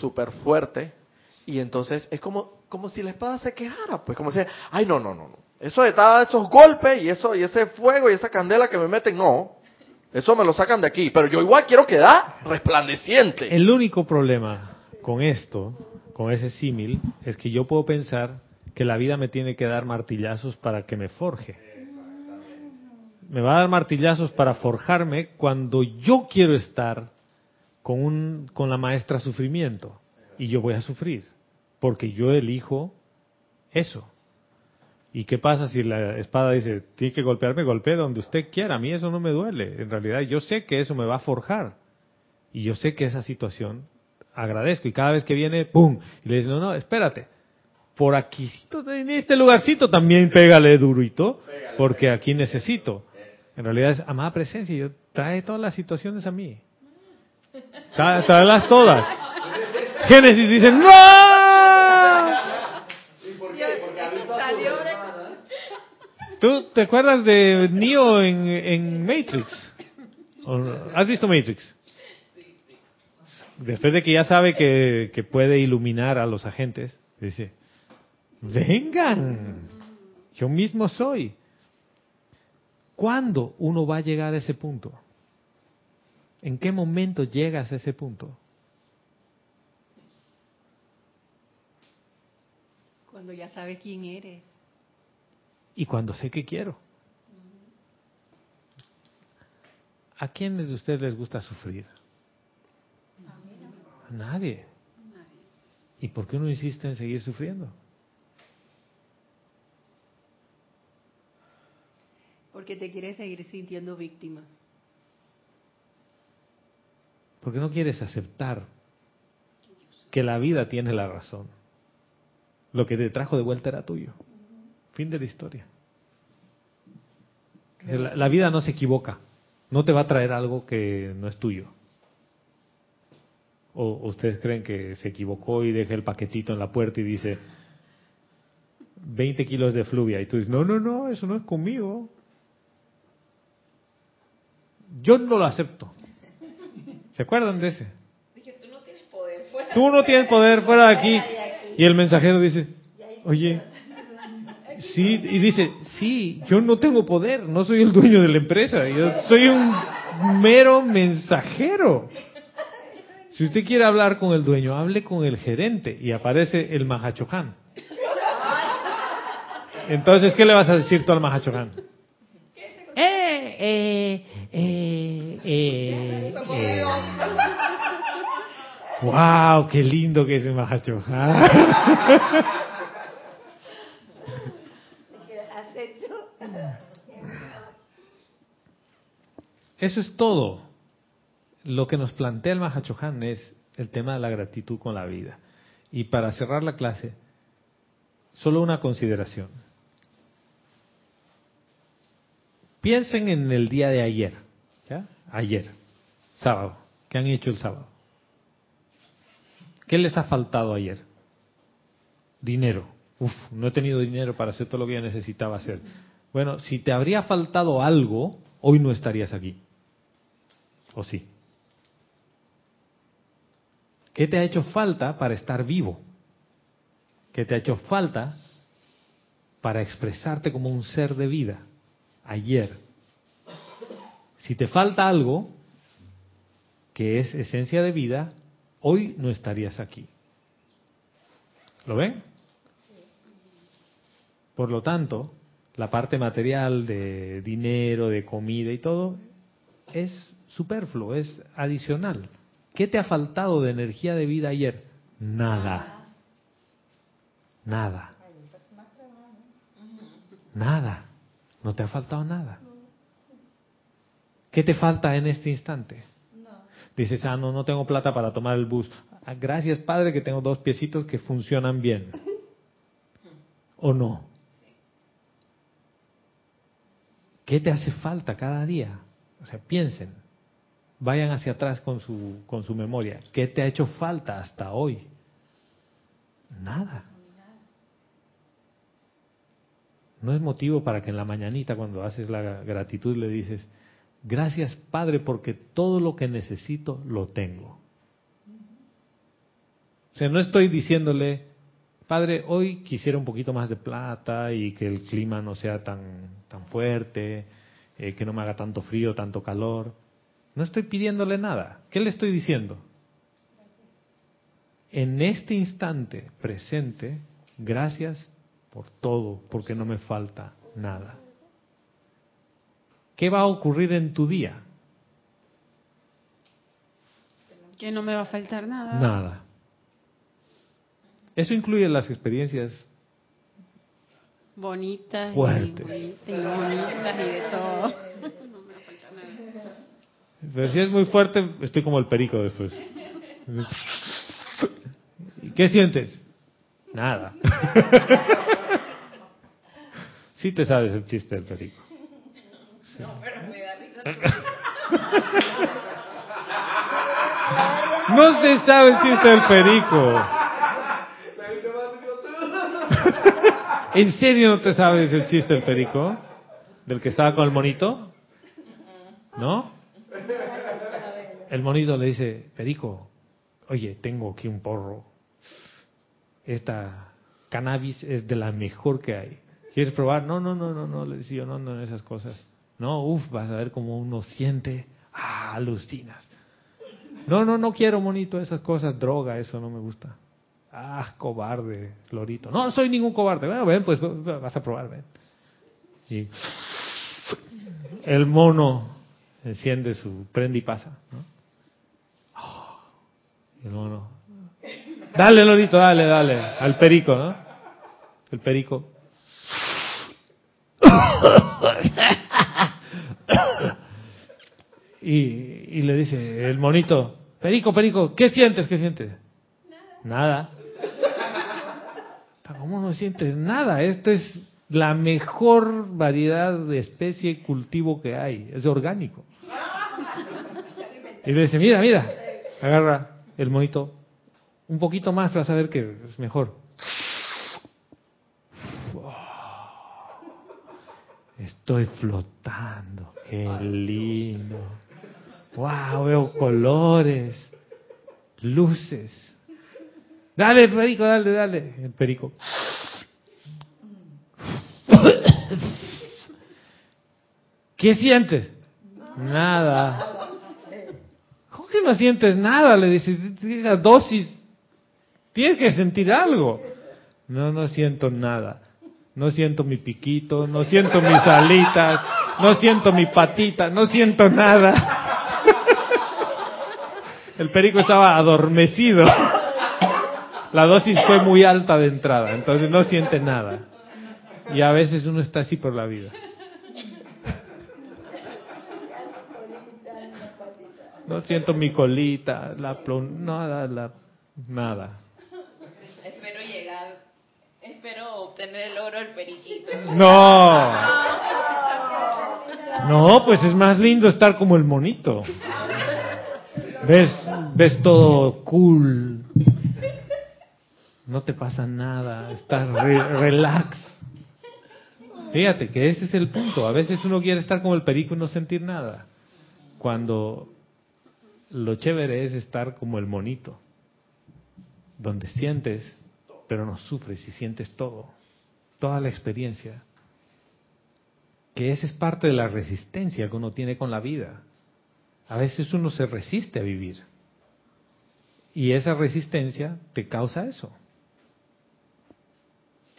súper fuerte, y entonces es como, como si la espada se quejara, pues como si, ay, no, no, no, no, eso de todos esos golpes y eso y ese fuego y esa candela que me meten, no, eso me lo sacan de aquí, pero yo igual quiero quedar resplandeciente. El único problema con esto, con ese símil, es que yo puedo pensar que la vida me tiene que dar martillazos para que me forje. Me va a dar martillazos para forjarme cuando yo quiero estar con, un, con la maestra sufrimiento. Y yo voy a sufrir, porque yo elijo eso. ¿Y qué pasa si la espada dice, tiene que golpearme, golpee donde usted quiera? A mí eso no me duele. En realidad yo sé que eso me va a forjar. Y yo sé que esa situación agradezco. Y cada vez que viene, ¡pum! Y le dice, no, no, espérate. Por aquí, en este lugarcito también pégale durito, porque aquí necesito. En realidad es amada presencia. Yo trae todas las situaciones a mí. Tra- Tráelas todas. Génesis dice, ¡No! ¿Tú te acuerdas de Neo en, en Matrix? ¿Has visto Matrix? Después de que ya sabe que, que puede iluminar a los agentes, dice, vengan, yo mismo soy. ¿Cuándo uno va a llegar a ese punto? ¿En qué momento llegas a ese punto? Cuando ya sabes quién eres. Y cuando sé que quiero. ¿A quiénes de ustedes les gusta sufrir? A nadie. ¿Y por qué uno insiste en seguir sufriendo? Porque te quieres seguir sintiendo víctima. Porque no quieres aceptar que la vida tiene la razón. Lo que te trajo de vuelta era tuyo. Fin de la historia. La, la vida no se equivoca. No te va a traer algo que no es tuyo. ¿O ustedes creen que se equivocó y deja el paquetito en la puerta y dice 20 kilos de fluvia? Y tú dices, no, no, no, eso no es conmigo. Yo no lo acepto. ¿Se acuerdan de ese? Dije, tú no tienes poder. Fuera. Tú no tienes poder fuera de aquí. Y el mensajero dice, oye, sí, y dice, sí, yo no tengo poder, no soy el dueño de la empresa, yo soy un mero mensajero. Si usted quiere hablar con el dueño, hable con el gerente y aparece el Mahachohan. Entonces, ¿qué le vas a decir tú al Mahachohan? Eh, eh, eh, eh, eh. ¡Wow! ¡Qué lindo que es el Mahachohan! Eso es todo. Lo que nos plantea el Mahachohan es el tema de la gratitud con la vida. Y para cerrar la clase, solo una consideración. Piensen en el día de ayer, ¿ya? Ayer, sábado. ¿Qué han hecho el sábado? ¿Qué les ha faltado ayer? Dinero. Uf, no he tenido dinero para hacer todo lo que yo necesitaba hacer. Bueno, si te habría faltado algo, hoy no estarías aquí. ¿O sí? ¿Qué te ha hecho falta para estar vivo? ¿Qué te ha hecho falta para expresarte como un ser de vida? Ayer. Si te falta algo que es esencia de vida, hoy no estarías aquí. ¿Lo ven? Por lo tanto, la parte material de dinero, de comida y todo es superfluo, es adicional. ¿Qué te ha faltado de energía de vida ayer? Nada. Nada. Nada. No te ha faltado nada. ¿Qué te falta en este instante? Dices, ah, no, no tengo plata para tomar el bus. Ah, gracias, Padre, que tengo dos piecitos que funcionan bien. ¿O no? ¿Qué te hace falta cada día? O sea, piensen. Vayan hacia atrás con su, con su memoria. ¿Qué te ha hecho falta hasta hoy? Nada. No es motivo para que en la mañanita cuando haces la gratitud le dices, gracias Padre porque todo lo que necesito lo tengo. O sea, no estoy diciéndole, Padre, hoy quisiera un poquito más de plata y que el clima no sea tan, tan fuerte, eh, que no me haga tanto frío, tanto calor. No estoy pidiéndole nada. ¿Qué le estoy diciendo? En este instante presente, gracias por todo, porque no me falta nada. ¿Qué va a ocurrir en tu día? Que no me va a faltar nada. Nada. Eso incluye las experiencias Bonitas y, Fuertes. y bonitas y de todo. No me va a faltar nada. Pero si es muy fuerte, estoy como el perico después. ¿Y qué sientes? Nada. Sí te sabes el chiste del perico. Sí. No se sabe el chiste del perico. ¿En serio no te sabes el chiste del perico? ¿Del que estaba con el monito? ¿No? El monito le dice, Perico, oye, tengo aquí un porro. Esta cannabis es de la mejor que hay. ¿Quieres probar? No, no, no, no, no, le decía yo, no, no, esas cosas. No, uff, vas a ver cómo uno siente, ah, alucinas. No, no, no quiero, monito, esas cosas, droga, eso no me gusta. Ah, cobarde, lorito. No, no soy ningún cobarde. Bueno, ven, pues vas a probar, ven. Y el mono enciende su prende y pasa. ¿no? Oh, y el mono. Dale, lorito, dale, dale. Al perico, ¿no? El perico. Y, y le dice el monito, Perico, Perico, ¿qué sientes? ¿Qué sientes? Nada. ¿Cómo no sientes nada? Esta es la mejor variedad de especie y cultivo que hay. Es orgánico. Y le dice, mira, mira. Agarra el monito. Un poquito más vas a ver que es mejor. Estoy flotando. Qué lindo. Wow, veo colores, luces. Dale, perico, dale, dale. El perico. ¿Qué sientes? Nada. ¿Cómo que no sientes nada? Le dice, esa dosis, tienes que sentir algo. No, no siento nada. No siento mi piquito, no siento mis alitas, no siento mi patita, no siento nada. El perico estaba adormecido. La dosis fue muy alta de entrada, entonces no siente nada. Y a veces uno está así por la vida. No siento mi colita, la plum, nada, la, nada. Espero llegar, espero obtener el oro del periquito. No. No, pues es más lindo estar como el monito. Ves, ves todo cool. No te pasa nada, estás re- relax. Fíjate que ese es el punto. A veces uno quiere estar como el perico y no sentir nada. Cuando lo chévere es estar como el monito, donde sientes, pero no sufres y sientes todo, toda la experiencia. Que esa es parte de la resistencia que uno tiene con la vida. A veces uno se resiste a vivir. Y esa resistencia te causa eso.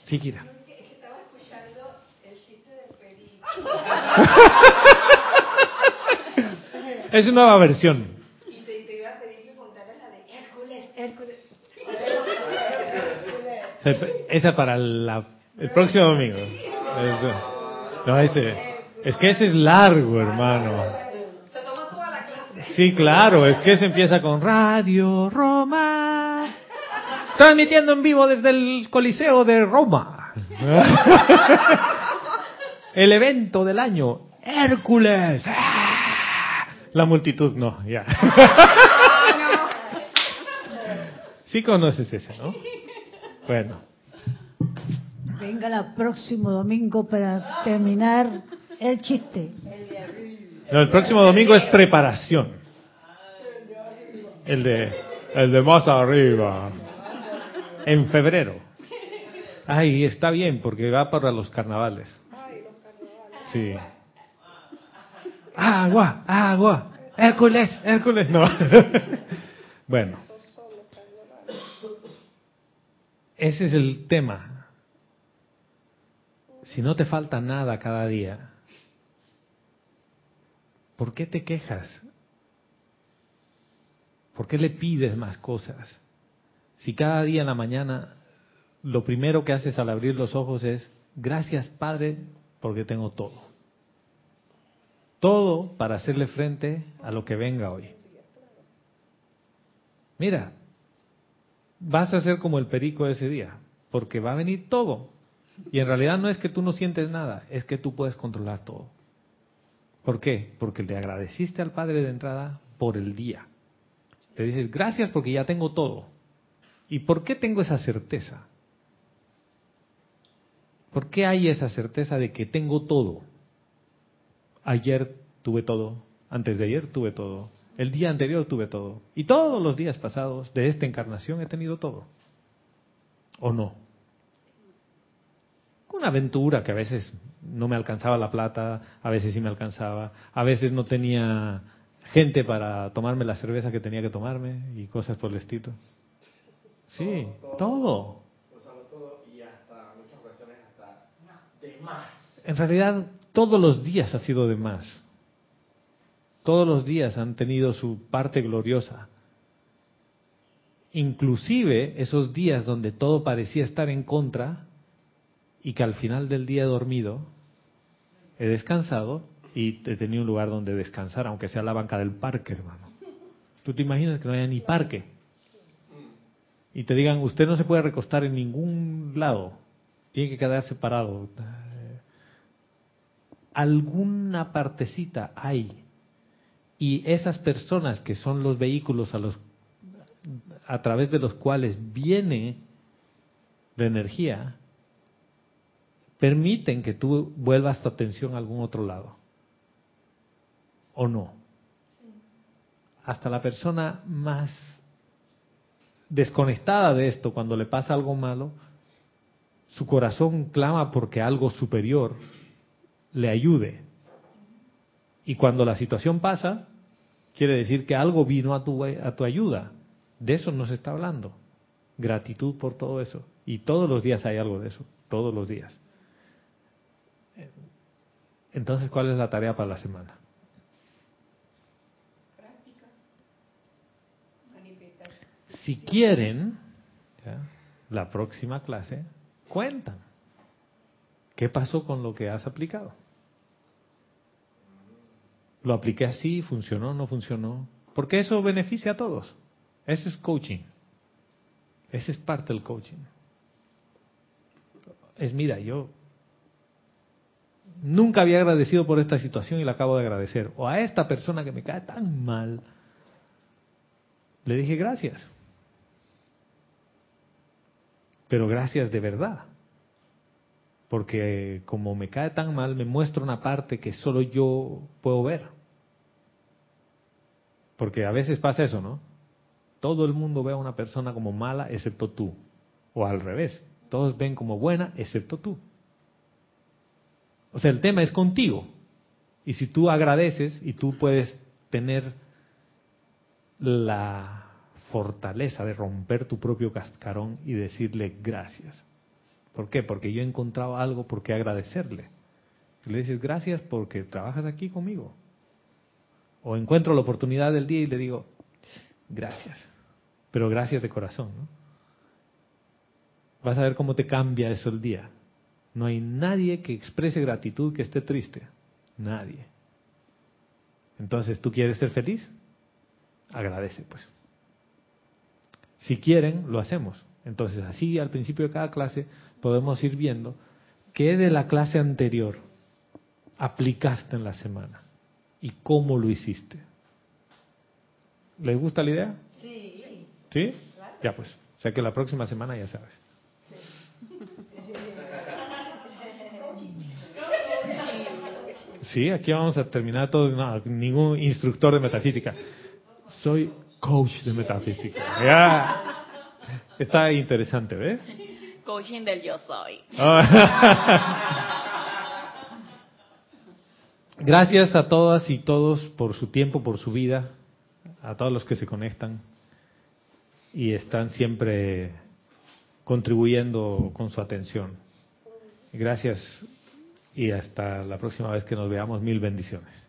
Sí, Kira. Estaba escuchando el chiste del perico. Es una nueva versión. Y te, te iba a pedir que contaras la de Hércules, Hércules. Esa para la- el próximo domingo. Eso. No, ese. Es que ese es largo, hermano. Se toma toda la clase. Sí, claro, es que se empieza con Radio Roma. Transmitiendo en vivo desde el Coliseo de Roma. El evento del año, Hércules. La multitud, no, ya. Sí conoces ese, ¿no? Bueno, Venga el próximo domingo para terminar el chiste. no, el próximo domingo es preparación. El de, el de más arriba. En febrero. Ay, está bien, porque va para los carnavales. Sí. Agua, agua. Hércules, Hércules, no. bueno. Ese es el tema. Si no te falta nada cada día, ¿por qué te quejas? ¿Por qué le pides más cosas? Si cada día en la mañana lo primero que haces al abrir los ojos es, gracias Padre, porque tengo todo. Todo para hacerle frente a lo que venga hoy. Mira, vas a ser como el perico ese día, porque va a venir todo. Y en realidad no es que tú no sientes nada, es que tú puedes controlar todo. ¿Por qué? Porque le agradeciste al Padre de entrada por el día. Le dices, gracias porque ya tengo todo. ¿Y por qué tengo esa certeza? ¿Por qué hay esa certeza de que tengo todo? Ayer tuve todo, antes de ayer tuve todo, el día anterior tuve todo, y todos los días pasados de esta encarnación he tenido todo. ¿O no? Una aventura que a veces no me alcanzaba la plata, a veces sí me alcanzaba, a veces no tenía gente para tomarme la cerveza que tenía que tomarme y cosas por el estilo. Sí, todo. y hasta muchas ocasiones hasta de más. En realidad, todos los días ha sido de más. Todos los días han tenido su parte gloriosa. Inclusive esos días donde todo parecía estar en contra y que al final del día he dormido, he descansado y he tenido un lugar donde descansar, aunque sea la banca del parque, hermano. ¿Tú te imaginas que no haya ni parque? Y te digan, usted no se puede recostar en ningún lado, tiene que quedar separado alguna partecita hay. Y esas personas que son los vehículos a los a través de los cuales viene la energía, permiten que tú vuelvas tu atención a algún otro lado. ¿O no? Hasta la persona más desconectada de esto, cuando le pasa algo malo, su corazón clama porque algo superior le ayude. Y cuando la situación pasa, quiere decir que algo vino a tu, a tu ayuda. De eso nos está hablando. Gratitud por todo eso. Y todos los días hay algo de eso, todos los días. Entonces, ¿cuál es la tarea para la semana? Si quieren, ¿ya? la próxima clase, cuentan. ¿Qué pasó con lo que has aplicado? ¿Lo apliqué así? ¿Funcionó? ¿No funcionó? Porque eso beneficia a todos. Ese es coaching. Ese es parte del coaching. Es, mira, yo nunca había agradecido por esta situación y la acabo de agradecer. O a esta persona que me cae tan mal, le dije gracias. Pero gracias de verdad. Porque como me cae tan mal, me muestra una parte que solo yo puedo ver. Porque a veces pasa eso, ¿no? Todo el mundo ve a una persona como mala excepto tú. O al revés. Todos ven como buena excepto tú. O sea, el tema es contigo. Y si tú agradeces y tú puedes tener la fortaleza de romper tu propio cascarón y decirle gracias. ¿Por qué? Porque yo he encontrado algo por qué agradecerle. le dices gracias porque trabajas aquí conmigo. O encuentro la oportunidad del día y le digo gracias. Pero gracias de corazón. Vas a ver cómo te cambia eso el día. No hay nadie que exprese gratitud que esté triste. Nadie. Entonces, ¿tú quieres ser feliz? Agradece, pues. Si quieren, lo hacemos. Entonces, así al principio de cada clase podemos ir viendo qué de la clase anterior aplicaste en la semana y cómo lo hiciste. ¿Les gusta la idea? Sí. ¿Sí? Ya pues. O sea que la próxima semana ya sabes. Sí, aquí vamos a terminar todos, no, ningún instructor de metafísica. Soy coach de metafísica. Está interesante, ¿ves? Coaching del yo soy. Gracias a todas y todos por su tiempo, por su vida, a todos los que se conectan y están siempre contribuyendo con su atención. Gracias y hasta la próxima vez que nos veamos. Mil bendiciones.